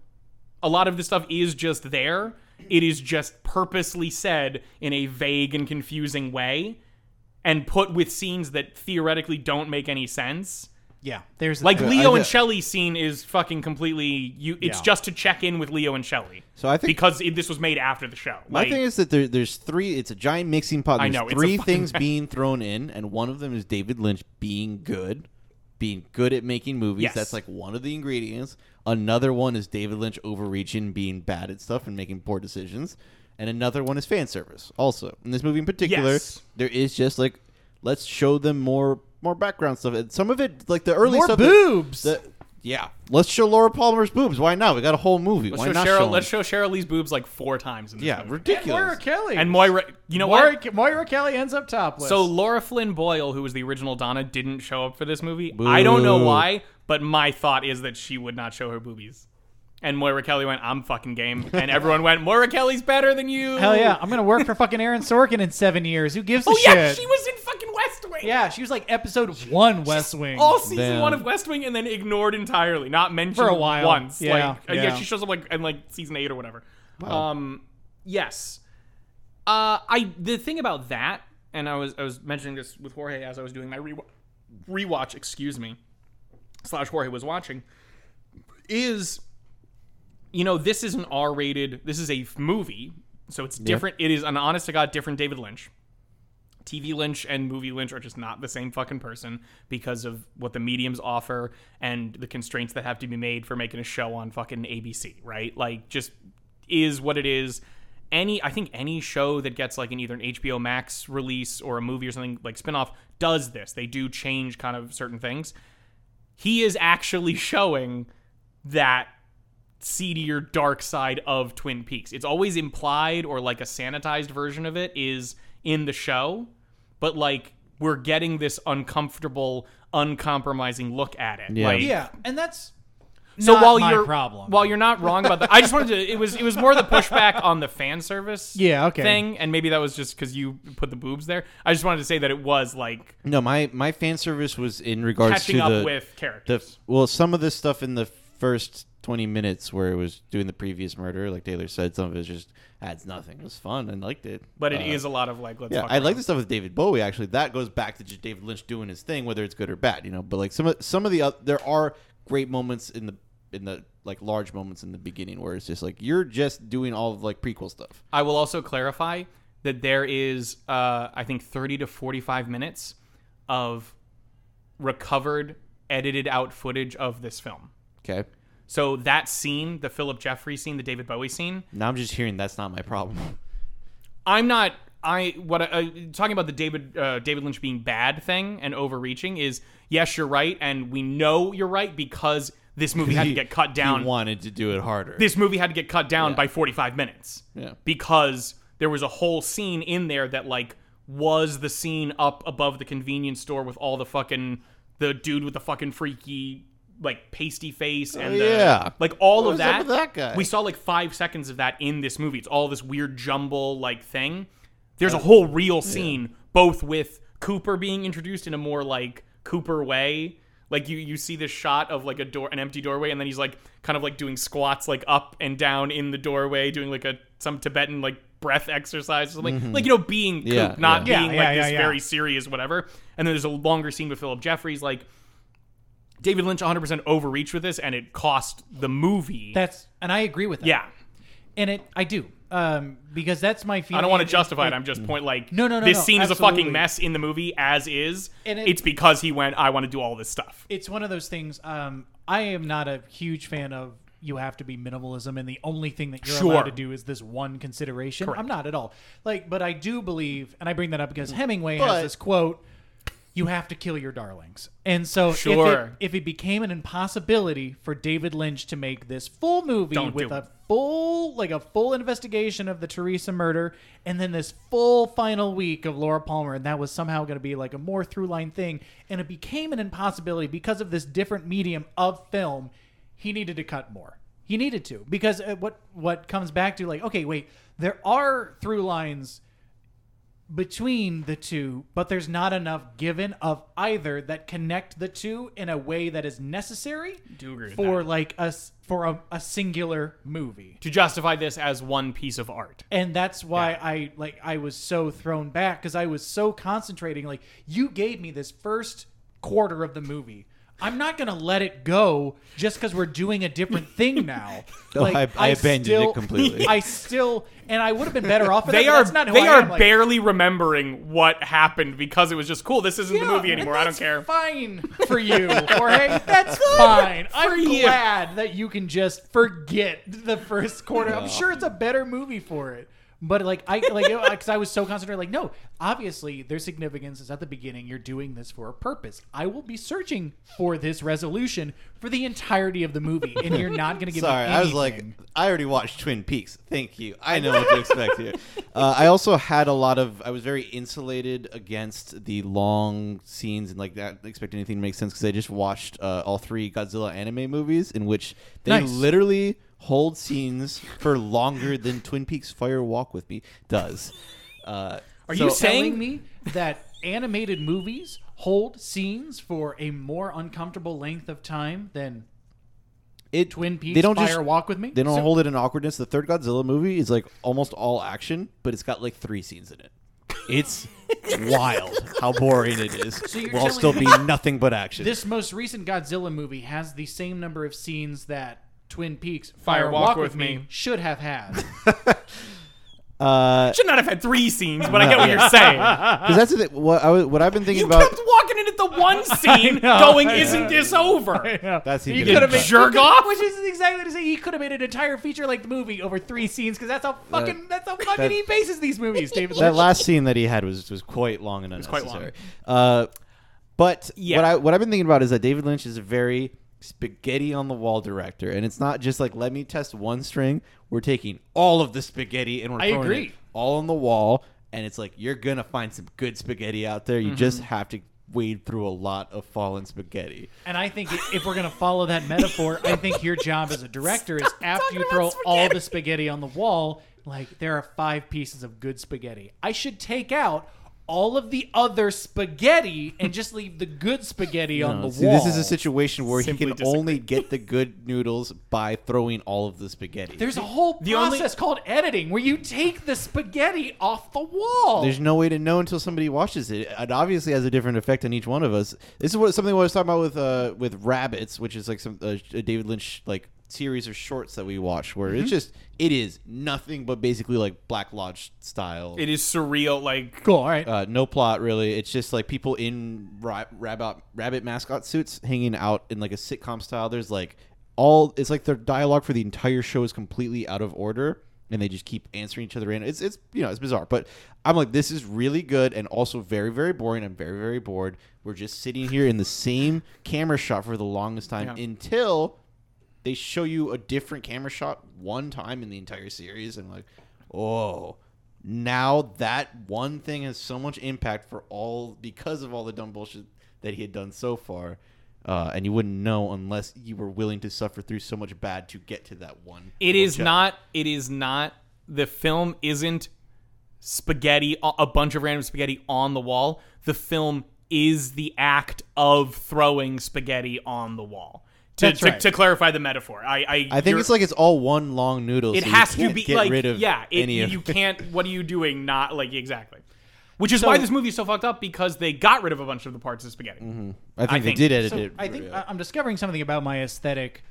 A lot of this stuff is just there. It is just purposely said in a vague and confusing way and put with scenes that theoretically don't make any sense. Yeah. There's Like Yeah, Leo I- and Shelley's scene is fucking completely you it's Yeah. just to check in with Leo and Shelley. So I think because it, this was made after the show. My Like, thing is that there, there's three. It's a giant mixing pot. I There's know, it's a three things being thrown in, and one of them is David Lynch being good, being good at making movies. Yes. That's like one of the ingredients. Another one is David Lynch overreaching, being bad at stuff and making poor decisions. And another one is fan service. Also, in this movie in particular, Yes. there is just like let's show them more more background stuff. And some of it, like the early More stuff, boobs. that- yeah, let's show Laura Palmer's boobs. Why not? We got a whole movie. let's Why show not Sheryl show 'em? let's show Sheryl Lee's boobs like four times in this Yeah, movie. ridiculous. Moira Kelly. And Moira you know Moira, what? Moira Kelly ends up topless. So Laura Flynn Boyle, who was the original Donna, didn't show up for this movie. I don't know Boo. why, but my thought is that she would not show her boobies. And Moira Kelly went, I'm fucking game. And everyone went, Moira Kelly's better than you. Hell yeah, I'm gonna work for fucking Aaron Sorkin in seven years. Who gives a Oh shit? yeah, she was in fucking West Wing. Yeah, she was like episode one West Wing. all season Damn. one of West Wing and then ignored entirely, not mentioned For a while. once. Yeah, like, yeah. yeah. she shows up like in like season eight or whatever. Um, yes. Uh, I the thing about that, and I was I was mentioning this with Jorge as I was doing my re- rewatch. Excuse me, slash Jorge was watching. Is you know this is an R-rated. This is a movie, so it's different. It is an honest to god different David Lynch. TV Lynch and movie Lynch are just not the same fucking person because of what the mediums offer and the constraints that have to be made for making a show on fucking ABC, right? Like, just is what it is. Any, I think any show that gets like an either an HBO Max release or a movie or something like spinoff does this. They do change kind of certain things. He is actually showing that seedier dark side of Twin Peaks. It's always implied or like a sanitized version of it is in the show, but like we're getting this uncomfortable, uncompromising look at it. Yeah. Like, yeah, and that's So not while my you're problem. while you're not wrong about that, I just wanted to. It was it was more the pushback on the fan service. Yeah, okay. Thing, and maybe that was just because you put the boobs there. I just wanted to say that it was like No, my my fan service was in regards catching to up the, with the characters. well, some of this stuff in the first twenty minutes where it was doing the previous murder, like Taylor said, some of it just adds nothing. It was fun and liked it, but it is Uh, a lot of like let's. Yeah, I like the stuff with David Bowie. Actually, that goes back to just David Lynch doing his thing, whether it's good or bad, you know. But like some of some of the oth- there are great moments in the in the like large moments in the beginning where it's just like you're just doing all of like prequel stuff. I will also clarify that there is, uh, I think, 30 to 45 minutes of recovered, edited out footage of this film. Okay, So that scene, the Philip Jeffrey scene, the David Bowie scene, now I'm just hearing that's not my problem. I'm not. I what uh, talking about the David uh, David Lynch being bad thing and overreaching is yes, you're right, and we know you're right because this movie had to get cut down. He wanted to do it harder. this movie had to get cut down by 45 minutes. Yeah. Because there was a whole scene in there that like was the scene up above the convenience store with all the fucking the dude with the fucking freaky like pasty face and Oh, the- yeah. like all What of was up that. with that guy? We saw like 5 seconds of that in this movie. It's all this weird jumble like thing. There's a whole real scene both with Cooper being introduced in a more like Cooper way Like you, you see this shot of like a door, an empty doorway, and then he's like kind of like doing squats like up and down in the doorway, doing like a some Tibetan like breath exercise, or something like you know being Mm-hmm. Yeah, Coop, not yeah. being Yeah, like yeah, this yeah. very serious whatever. And then there's a longer scene with Philip Jeffries, like David Lynch 100% overreached with this, and it cost the movie. That's and I agree with that. yeah, and it I do um because that's my feeling. I don't want to justify it. it- I'm just point like No, no, no, This no, scene is a fucking mess in the movie as is. And it- it's because he went. I want to do all this stuff. it's one of those things. Um, I am not a huge fan of you have to be minimalism, and the only thing that you're Sure. allowed to do is this one consideration. Correct. I'm not at all. Like, but I do believe, and I bring that up because Hemingway But- has this quote: "You have to kill your darlings." And so, if, it, if it became an impossibility for David Lynch to make this full movie Don't with a full, like a full investigation of the Teresa murder, and then this full final week of Laura Palmer, and that was somehow going to be like a more through line thing, and it became an impossibility because of this different medium of film. He needed to cut more. He needed to because uh, what what comes back to like okay, wait, there are through lines between the two, but there's not enough given of either that connect the two in a way that is necessary for that. like a s- for a, a singular movie. to justify this as one piece of art. And that's why I like I was so thrown back because I was so concentrating. Like you gave me this first quarter of the movie. I'm not gonna let it go just because we're doing a different thing now. No, I- I abandoned it completely. I still, and I would have been better off. with They that, are not they I are am. Like, barely remembering what happened because it was just cool. This isn't the movie anymore. I don't care. Fine for you, Jorge. That's fine. I'm you. glad that you can just forget the first quarter. I'm sure it's a better movie for it. But like I like because I was so concentrated. Like no, obviously their significance is at the beginning. You're doing this for a purpose. I will be searching for this resolution for the entirety of the movie, and you're not going to give Sorry, me I was like. I already watched Twin Peaks. Thank you. I know what to expect here. Uh, I also had a lot of. I was very insulated against the long scenes and like that. Expect anything to make sense because I just watched uh, all three Godzilla anime movies in which they Nice. literally hold scenes for longer than Twin Peaks Fire Walk with Me does. Uh, Are so- you saying- telling me that animated movies hold scenes for a more uncomfortable length of time than it, Twin Peaks They don't Fire just Walk with Me? They don't So- hold it in awkwardness. The third Godzilla movie is like almost all action, but it's got like three scenes in it. It's wild how boring it is, you're while still me being nothing but action. This most recent Godzilla movie has the same number of scenes that Twin Peaks Fire Fire, Walk Walk, with with Me Me. should have had. uh, Should not have had three scenes, but I get what you're saying. because that's the thing. What, I, was- what I've been thinking You about. kept walking in at the one scene, know, going, I "Isn't this over?" That's He even could have made Jerk he could- off? which is exactly to say he could have made an entire feature length movie over three scenes because that's how fucking that's how fucking that- he bases these movies. David that Lynch. last scene that he had was was quite long and quite unnecessary. Uh, but Yeah. what I what I've been thinking about is that David Lynch is a very spaghetti on the wall director, and it's not just like let me test one string. We're taking all of the spaghetti and we're I throwing agree. it all on the wall, and it's like you're gonna find some good spaghetti out there. You just mm-hmm. have to wade through a lot of fallen spaghetti. And I think if we're gonna follow that metaphor, I think your job as a director is after you about throw all the spaghetti on the wall, like there are five pieces of good spaghetti. I should take out all of the other spaghetti and just leave the good spaghetti on the See, wall. this is a situation where Simply he can disagree. only get the good noodles by throwing all of the spaghetti. There's a whole The only- process called editing where you take the spaghetti off the wall. There's no way to know until somebody watches it. It obviously has a different effect on each one of us. This is what something I was talking about with uh with Rabbits, which is like some uh, David Lynch like series of shorts that we watch, where Mm-hmm. it's just it is nothing but basically like Black Lodge style. It is surreal, like cool. All right. uh, no plot really. It's just like people in ra- rabbit rabbit mascot suits hanging out in like a sitcom style. There's like all it's like their dialogue for the entire show is completely out of order, and they just keep answering each other in. It's it's you know it's bizarre, but I'm like this is really good and also very very boring. I'm very very bored. We're just sitting here in the same camera shot for the longest time Yeah. until they show you a different camera shot one time in the entire series and like oh now that one thing has so much impact for all because of all the dumb bullshit that he had done so far uh, and you wouldn't know unless you were willing to suffer through so much bad to get to that one It is not. It is not. The film isn't spaghetti. A bunch of random spaghetti on the wall. The film is the act of throwing spaghetti on the wall. To, to, right. to clarify the metaphor, I I, I think it's like it's all one long noodle. it so has you to be get like rid of yeah. It, any of you can't. What are you doing? Not like exactly. Which is So- why this movie is so fucked up because they got rid of a bunch of the parts of spaghetti. I think, I they did edit So it. I think yeah. I- I'm discovering something about my aesthetic.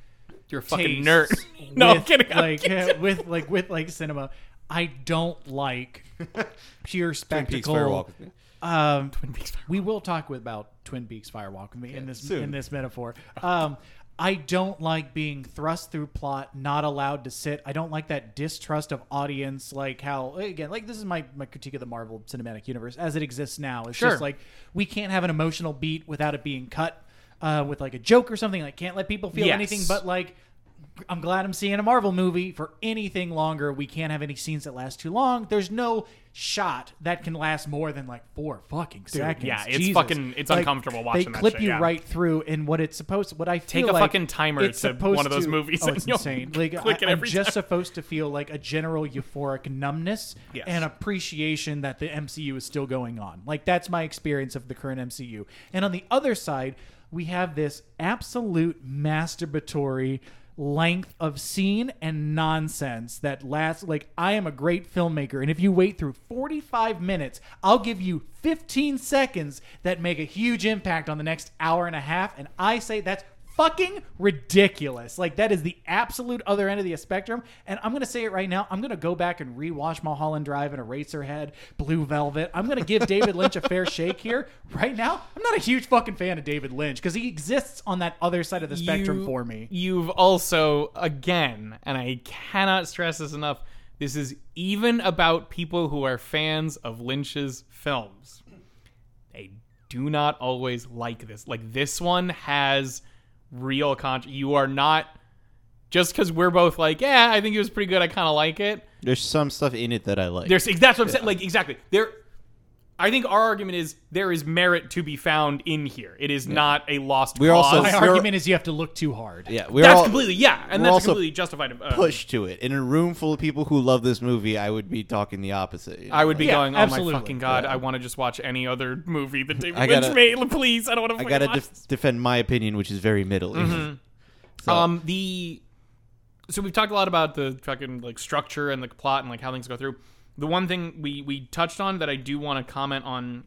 You're a fucking tastes nerd. no, I'm with, kidding. I'm Like kidding. uh, with like with like cinema, I don't like pure Twin Peaks spectacle. Firewalk with me. Um, Twin Peaks Fire- we will talk with, about Twin Peaks Firewalk with me in this soon. in this metaphor. Um, I don't like being thrust through plot, not allowed to sit. I don't like that distrust of audience, like how again, like this is my my critique of the Marvel Cinematic Universe as it exists now. It's Sure. just like we can't have an emotional beat without it being cut uh, with like a joke or something. Like can't let people feel Yes. anything but like. I'm glad I'm seeing a Marvel movie for anything longer. We can't have any scenes that last too long. There's no shot that can last more than like four fucking seconds. yeah, it's Jesus. fucking- it's Like, uncomfortable watching They that clip shit, you yeah. right through, and what it's supposed, what I feel Take a like fucking timer it's to one of those to- movies Oh, it's insane. Like I, am just time. supposed to feel like a general euphoric numbness Yes. and appreciation that the MCU is still going on. Like that's my experience of the current MCU. And on the other side, we have this absolute masturbatory length of scene and nonsense that lasts. Like I am a great filmmaker and if you wait through 45 minutes I'll give you 15 seconds that make a huge impact on the next hour and a half and I say that's fucking ridiculous. Like that is the absolute other end of the spectrum. And I'm gonna say it right now. I'm gonna go back and rewatch Mulholland Drive and Eraserhead, Blue Velvet. I'm gonna give David Lynch a fair shake here. Right now, I'm not a huge fucking fan of David Lynch because he exists on that other side of the spectrum You- for me. You've also, again, and I cannot stress this enough, this is even about people who are fans of Lynch's films. They do not always like this. Like, this one has real con. You are not. Just because we're both like, yeah, I think it was pretty good. I kind of like it. There's some stuff in it that I like. There's that's what I'm saying. Like exactly. There I think our argument is there is merit to be found in here. It is not a lost We're cause. also- My we're- argument is you have to look too hard. yeah, we're that's all completely yeah, and we're that's also completely justified. Uh, pushed to it. In a room full of people who love this movie, I would be talking the opposite. you know, I would be Yeah, going, oh absolutely. my fucking god! Yeah. I want to just watch any other movie that David I Lynch gotta- made. Please, I don't want to. I gotta def- defend my opinion, which is very middling. So, Um, the so we've talked a lot about the fucking like structure and the plot and like how things go through. The one thing we we touched on that I do want to comment on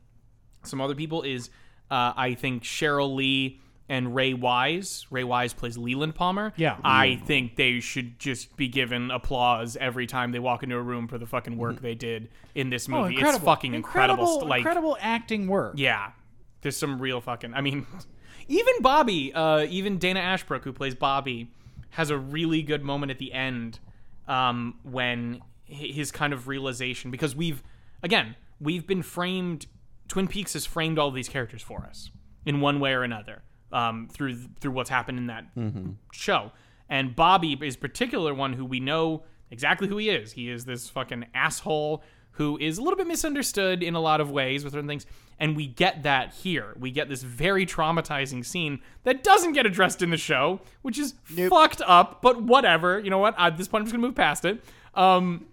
some other people is uh, I think Sheryl Lee and Ray Wise. Ray Wise plays Leland Palmer. Yeah. I think they should just be given applause every time they walk into a room for the fucking work they did in this Oh, movie. incredible. It's fucking incredible. Incredible, st- like incredible acting work. yeah, there's some real fucking. I mean, even Bobby, uh, even Dana Ashbrook, who plays Bobby, has a really good moment at the end um, when his kind of realization because we've again we've been framed. Twin Peaks has framed all these characters for us in one way or another um, through through what's happened in that show. And Bobby is particular one who we know exactly who he is. He is this fucking asshole who is a little bit misunderstood in a lot of ways with certain things. And we get that here. We get this very traumatizing scene that doesn't get addressed in the show, which is fucked up, but whatever. You know what? At this point, I'm just going to move past it. Um,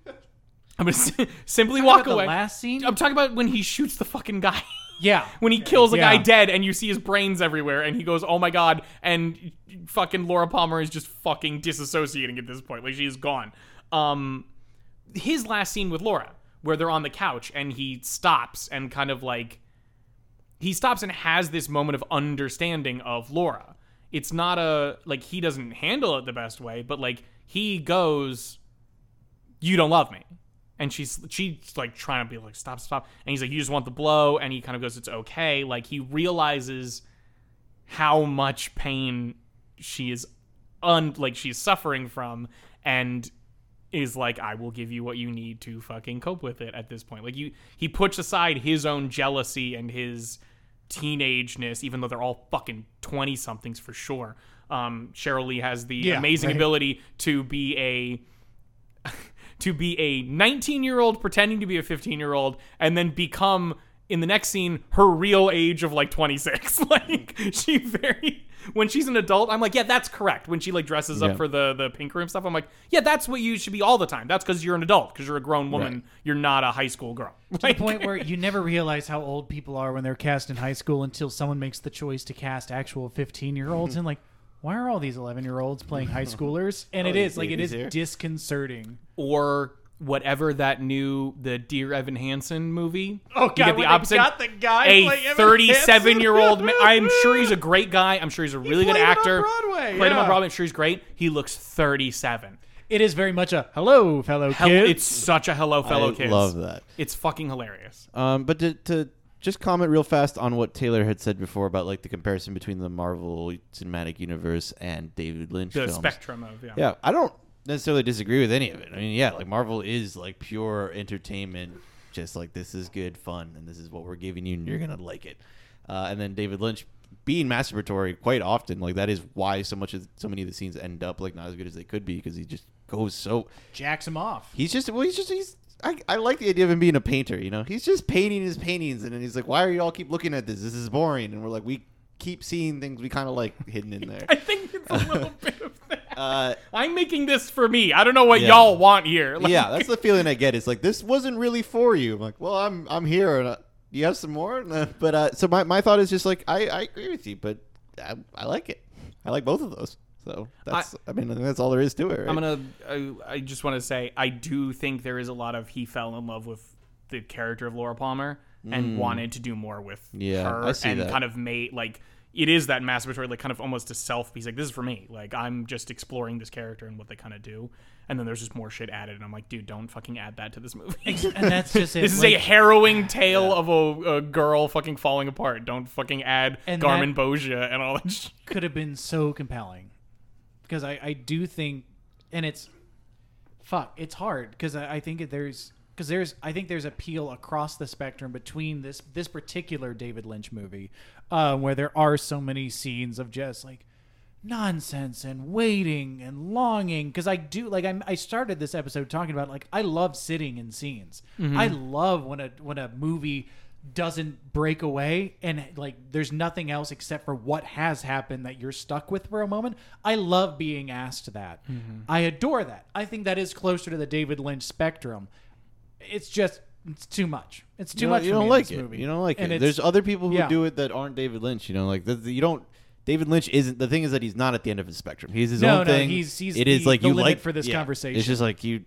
I'm going to simply walk about the away. last scene? I'm talking about when he shoots the fucking guy. Yeah. when he kills a Yeah. guy dead and you see his brains everywhere and he goes, "Oh my god!" and fucking Laura Palmer is just fucking disassociating at this point, like she's gone. Um, his last scene with Laura, where they're on the couch and he stops and kind of like he stops and has this moment of understanding of Laura. It's not a like he doesn't handle it the best way, but like he goes, "You don't love me." And she's she's like trying to be like stop stop and he's like you just want the blow and he kind of goes it's okay like he realizes how much pain she is un like she's suffering from and is like I will give you what you need to fucking cope with it at this point. Like you he puts aside his own jealousy and his teenageness even though they're all fucking 20 somethings for sure. Um Sheryl Lee has the Yeah, amazing right. ability to be a to be a 19 year old pretending to be a 15 year old and then become in the next scene her real age of like 26 like she very when she's an adult, I'm like, yeah, that's correct. When she like dresses Yeah. up for the the pink room stuff, I'm like, yeah, that's what you should be all the time. That's because you're an adult, because you're a grown woman. Right. You're not a high school girl. to the point where you never realize how old people are when they're cast in high school until someone makes the choice to cast actual 15 year olds mm-hmm. and like why are all these 11 year olds playing high schoolers and Oh, it these is like it is here. disconcerting or whatever that new the Dear Evan Hansen movie. Oh, You God, get when the they opposite. got the guy a playing Evan 37 year old. Man. I'm sure he's a great guy. I'm sure he's a really good played him on actor. Broadway, Played him on yeah. Broadway. I'm sure he's great. He looks 37. it is very much a hello fellow Hell, kids it's such a hello fellow kids. I kids. love that. It's fucking hilarious. Um, but to, to just comment real fast on what Taylor had said before about like the comparison between the Marvel Cinematic Universe and David Lynch The films. spectrum of yeah. Yeah, I don't necessarily disagree with any of it. I mean, yeah, like Marvel is like pure entertainment, just like this is good fun and this is what we're giving you and you're gonna like it. Uh, and then David Lynch being masturbatory quite often, like that is why so much of so many of the scenes end up like not as good as they could be because he just goes so. jacks him off He's just well, he's just he's. I, I like the idea of him being a painter. You know, he's just painting his paintings, and then he's like, "Why are you all keep looking at this? This is boring." And we're like, "We keep seeing things we kind of like hidden in there." I think it's a little bit of that. Uh, I'm making this for me. I don't know what Yeah. y'all want here. Like, yeah, that's the feeling I get. It's like this wasn't really for you. I'm like, well, I'm I'm here. And, uh, do you have some more? But uh, so my, my thought is just like I, I agree with you, but I, I like it. I like both of those. So that's I, mean I think that's all there is to it. Right? I'm gonna. I, I just want to say I do think there is a lot of he fell in love with the character of Laura Palmer and wanted to do more with Mm. Yeah, her I see and that. kind of made like it is that masturbatory like kind of almost a self piece like this is for me like I'm just exploring this character and what they kind of do and then there's just more shit added and I'm like dude don't fucking add that to this movie. and that's just it This is like, a harrowing tale of a, a girl fucking falling apart. Don't fucking add And Garmin that- Bosia and all that shit. could have been so compelling because I, I do think and it's fuck it's hard because I, I think there's because there's I think there's appeal across the spectrum between this this particular David Lynch movie uh, where there are so many scenes of just like nonsense and waiting and longing because I do like I'm, I started this episode talking about like I love sitting in scenes. I love when a when a movie doesn't break away and like there's nothing else except for what has happened that you're stuck with for a moment. I love being asked that. Mm-hmm. I adore that. I think that is closer to the David Lynch spectrum. It's just it's too much. It's too you much. You don't like it. Movie. You don't like And it. There's other people who yeah. do it that aren't David Lynch. You know, like the, the- you don't. David Lynch isn't. The thing is that he's not at the end of his spectrum. He's his No, own no, thing. he's- he's it is the- like you like for this yeah. conversation. It's just like you.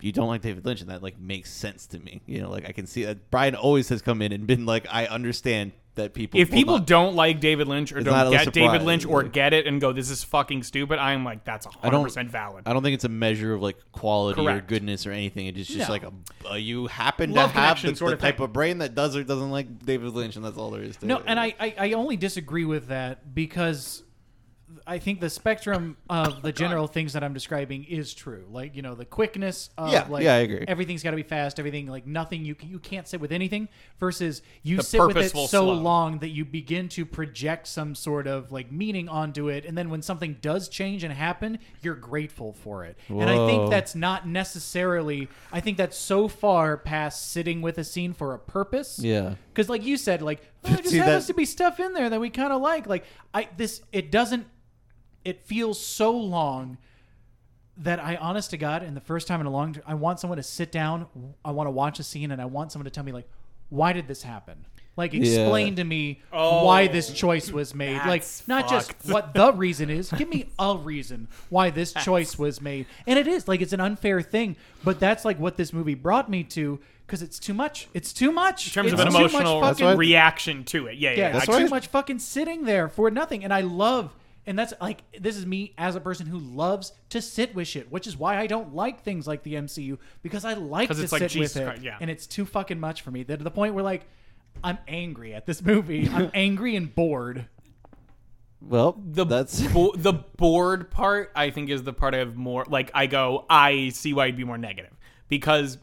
You don't like David Lynch, and that like makes sense to me. You know, like I can see that Brian always has come in and been like, I understand that people. If people not- don't like David Lynch or don't get David Lynch or like- get it and go, this is fucking stupid, I'm like, that's I 100% valid. I don't think it's a measure of like quality or goodness or anything. It's just, just No. like a, uh, you happen Love to have the, sort the of type thing. of brain that does or doesn't like David Lynch, and that's all there is to No, it. No, and I, I, I only disagree with that because I think the spectrum of the general things that I'm describing is true. Like you know the quickness of Yeah, like yeah, I agree. everything's got to be fast. Everything like nothing you can, you can't sit with anything versus you The sit with it purposeful so slow. long that you begin to project some sort of like meaning onto it, and then when something does change and happen, you're grateful for it. And I Whoa. think that's not necessarily. I think that's so far past sitting with a scene for a purpose. Yeah. Because like you said, like oh, there just See, happens that- to be stuff in there that we kind of like. Like I this it doesn't. It feels so long that I, honest to God, and the first time in a long, I want someone to sit down. I want to watch a scene, and I want someone to tell me like, why did this happen? Like explain to me oh, why this choice was made. Like that's not just fucked. what the reason is. Give me a reason why this choice was made. And it is like it's an unfair thing, but that's like what this movie brought me to because it's too much. It's too much. in terms it's of an too much emotional fucking- why- reaction to it. Yeah, yeah. yeah, I it's why too I- much fucking sitting there for nothing. And I love, and that's like, this is me as a person who loves to sit with shit, which is why I don't like things like the MCU because I like to it's like sit Jesus with it, Christ, yeah. and it's too fucking much for me. To the point where like, I'm angry at this movie. I'm angry and bored. well, the that's bo- the bored part I think is the part I have more like I go I see why you'd be more negative because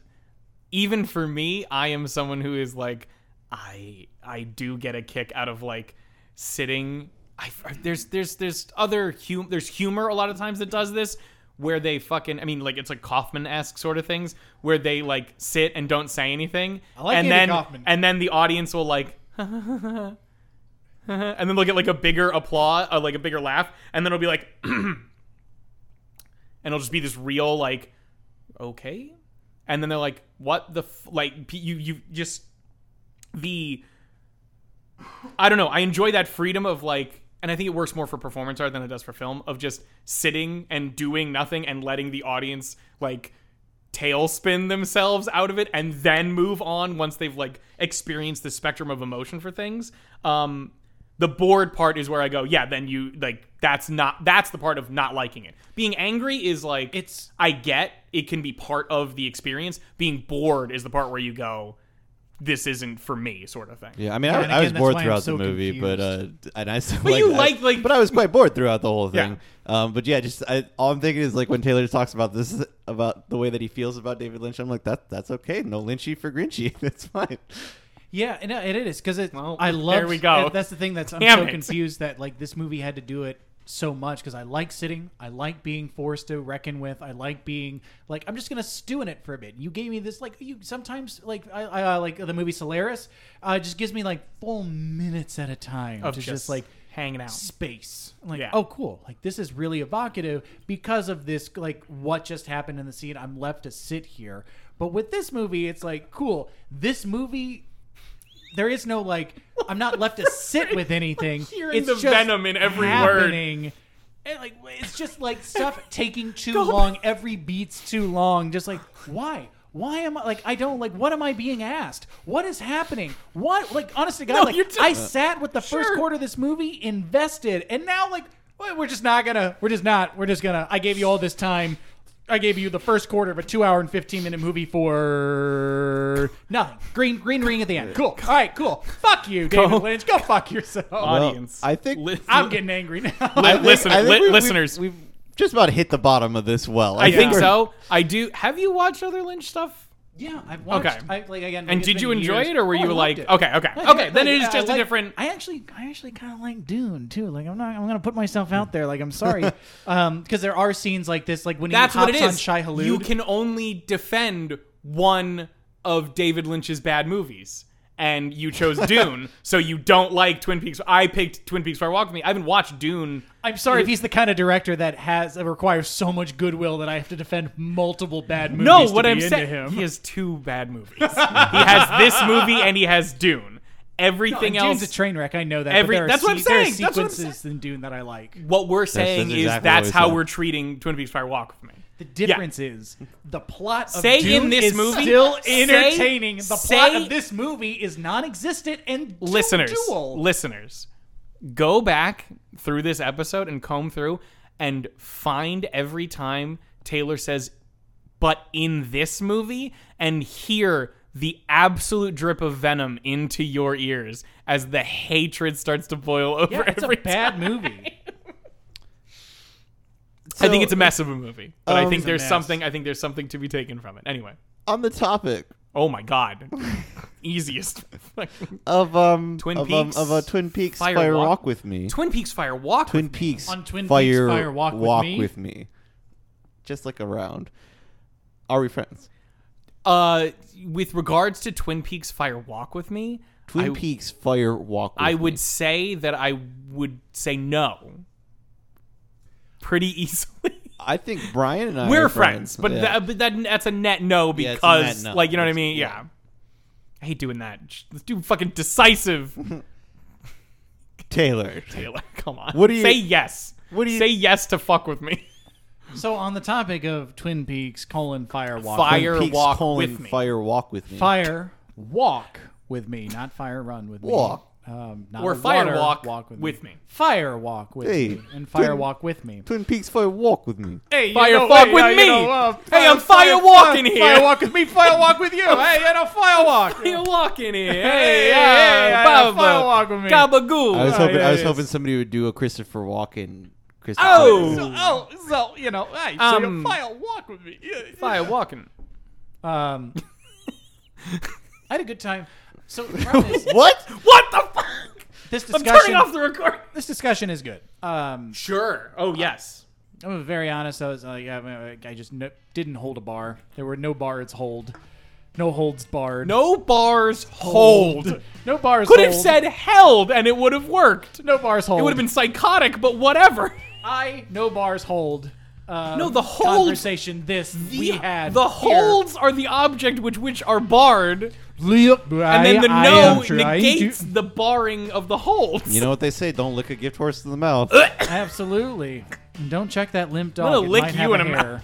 even for me I am someone who is like I I do get a kick out of like sitting I, there's there's there's other hum- there's humor a lot of times that does this where they fucking I mean like it's like Kaufman esque sort of things where they like sit and don't say anything I like and Andy then Kaufman. and then the audience will like and then they'll get like a bigger applause, uh, like a bigger laugh, and then it'll be like, and it'll just be this real like, okay, and then they're like, what the f-? like you you just the I don't know. I enjoy that freedom of like, and I think it works more for performance art than it does for film. Of just sitting and doing nothing and letting the audience like tailspin themselves out of it and then move on once they've like experienced the spectrum of emotion for things. Um, the bored part is where I go, yeah. Then you like that's not that's the part of not liking it. Being angry is like It's- I get it can be part of the experience. Being bored is the part where you go, this isn't for me, sort of thing. Yeah, I mean, Yeah, I, and I was bored throughout so the movie, but uh, and I still But like, you I- like, like- but I was quite bored throughout the whole thing. Yeah. Um, but yeah, just I, all I'm thinking is like when Taylor talks about this about the way that he feels about David Lynch, I'm like that that's okay. No Lynchy for Grinchy, that's fine. Yeah, and uh, it is because it. Well, I love. there we go. That's the thing that's I'm Damn so it. confused that like this movie had to do it so much because I like sitting, I like being forced to reckon with, I like being like I'm just gonna stew in it for a bit. You gave me this like you sometimes like I, I uh, like the movie Solaris, uh, just gives me like full minutes at a time Of to just, just like hanging out. space. Like, Yeah. oh, cool. Like, this is really evocative because of this, like, what just happened in the scene. I'm left to sit here. But with this movie, it's like, cool. This movie, there is no, like, I'm not left to sit with anything. Hearing it's the just venom in every word. And, like, it's just like stuff taking too long. Every beat's too long. Just like, why? Why am I like I don't like what am I being asked? What is happening? What like honest to God, No, like t- I sat with the first quarter of this movie invested, and now like we're just not gonna. We're just not. We're just gonna. I gave you all this time. I gave you the first quarter of a two-hour and fifteen-minute movie for nothing. Green, green ring at the end. Cool. All right, cool. Fuck you, David Go. Lynch. Go fuck yourself. Audience. I think- Li- I'm getting angry now. li- I think- listen, I think li- we- we- listeners. we've just about hit the bottom of this well. I think Yeah. so. I do. Have you watched other Lynch stuff? Yeah, I've watched. Okay. I, like again. And did you enjoy years. it, or were Oh, you like, it. okay, okay, okay? Then it is I just a like- different. I actually, I actually kind of like Dune too. Like I'm not, I'm gonna put myself out there. Like I'm sorry, um, because there are scenes like this, like when That's he hops what it on is. Shai Hulud. You can only defend one of David Lynch's bad movies, and you chose Dune, so you don't like Twin Peaks. I picked Twin Peaks Fire Walk with Me. I haven't watched Dune. I'm sorry if he's the kind of director that has that requires so much goodwill that I have to defend multiple bad movies. No, to what I'm saying, him. he has two bad movies. he has this movie and he has Dune. Everything No, else, Dune's a train wreck. I know that. Every- but there are that's what I'm se- there are that's what I'm sequences in Dune that I like. what we're saying that's is exactly that's we how said. we're treating Twin Peaks Fire Walk with Me. The difference is the plot of Say Dune in this is movie- still say- entertaining. the plot say- of this movie is non-existent and listeners, dual. listeners, go back through this episode and comb through and find every time Taylor says, "But in this movie," and hear the absolute drip of venom into your ears as the hatred starts to boil over. yeah, it's a every bad time. movie. I think it's a mess of a movie, but I Um, think there's something. I think there's something to be taken from it. Anyway, on the topic oh my god, easiest. of um Twin of, um, Peaks, of a Twin Peaks Fire Fire, Walk- Walk with Me. Twin Peaks Fire Walk. Twin with Me. Peaks On Twin Peaks Fire, Fire Walk with Me? me. Just like around. Are we friends? Uh, with regards to Twin Peaks Fire Walk with Me, Twin I, Peaks Fire Walk I Me. would say that I would say no. Pretty easily. I think Brian and I We're are friends, but, Yeah. that, but that that's a net no Yeah, because, net no. like, you know what I mean? Yeah. yeah. I hate doing that. Let's do fucking decisive. Taylor. Taylor, come on. What do you- say? Yes. what do you- say? Yes to fuck with me. So on the topic of Twin Peaks colon Fire Walk, Fire Twin Peaks Walk colon with me. Fire Walk with me. Fire Walk with me, not Fire Run with Walk. me. Um, not Or a Fire water Walk with, with me. me. Fire Walk with Hey, me and Fire Twin- Walk with me. Twin Peaks Fire Walk with me. Hey, Fire walk with me. Hey, I'm fire walking here. Fire walk with me. Fire walk with you. hey, you know, fire walk. You walk in here. Hey, Hey, hey, yeah, hey, Baba. fire walk with me. Gabagoo. I was Oh, hoping I was hoping somebody would do a Christopher Walken. Christopher Oh! So, oh, so you know, hey, so Um, you fire walk with me. Yeah, Fire walking. Um, I had a good time. So the problem is, What? What the fuck? this discussion I'm discussion, turning off the recording. this discussion is good. Um, Sure. Oh yes. I'm very honest. I was like, I, I just no, didn't hold a bar. There were no bars hold. No holds barred. No bars hold. No bars hold Could have hold. said held and it would have worked. no bars hold. It would have been psychotic, but whatever. I no bars hold. Uh, No, the holds- conversation this we had. the here. holds are the object which which are barred, and then the I no negates to- the barring of the holds. You know what they say? Don't lick a gift horse in the mouth. Absolutely. And don't check that limp dog. gonna it lick you in a mirror.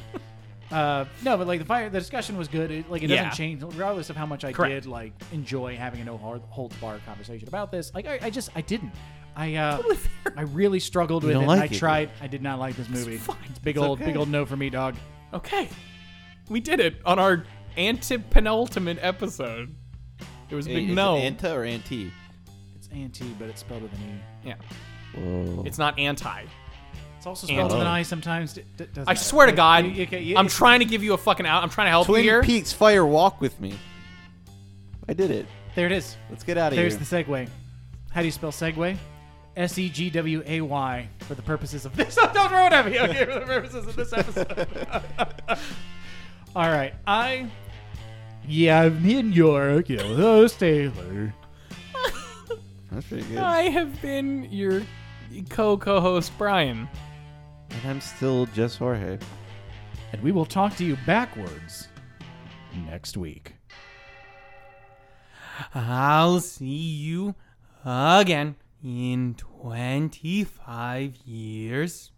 Uh, no, but like the fire, the discussion was good. It, like it doesn't Yeah. change, regardless of how much I Correct. did like enjoy having a no hard- holds bar conversation about this. Like I, I just I didn't. I uh, I really struggled with don't it. like I it. tried. I did not like this movie. fine. It's big It's old okay. big old no for me, dog. Okay, we did it on our antepenultimate episode. It was a big is no. it Anta or anti? It's anti, but it's spelled with an e. yeah, Whoa. it's not anti. It's also spelled with an I sometimes. D- d- doesn't I matter. swear to It- God, it- okay, yeah, I'm it's- trying to give you a fucking out. I'm trying to help Twin you here. Peaks Fire Walk with me. I did it. There it is. Let's get out of here. There's here. the segue. How do you spell segue? S e g w a y for the purposes of this. Don't throw it at me. Okay, for the purposes of this episode. All right, I. Yeah, I'm in York. You know, host Taylor. That's pretty good. I have been your co-co-host Brian. And I'm still just Jorge. And we will talk to you backwards next week. I'll see you again in 25 years.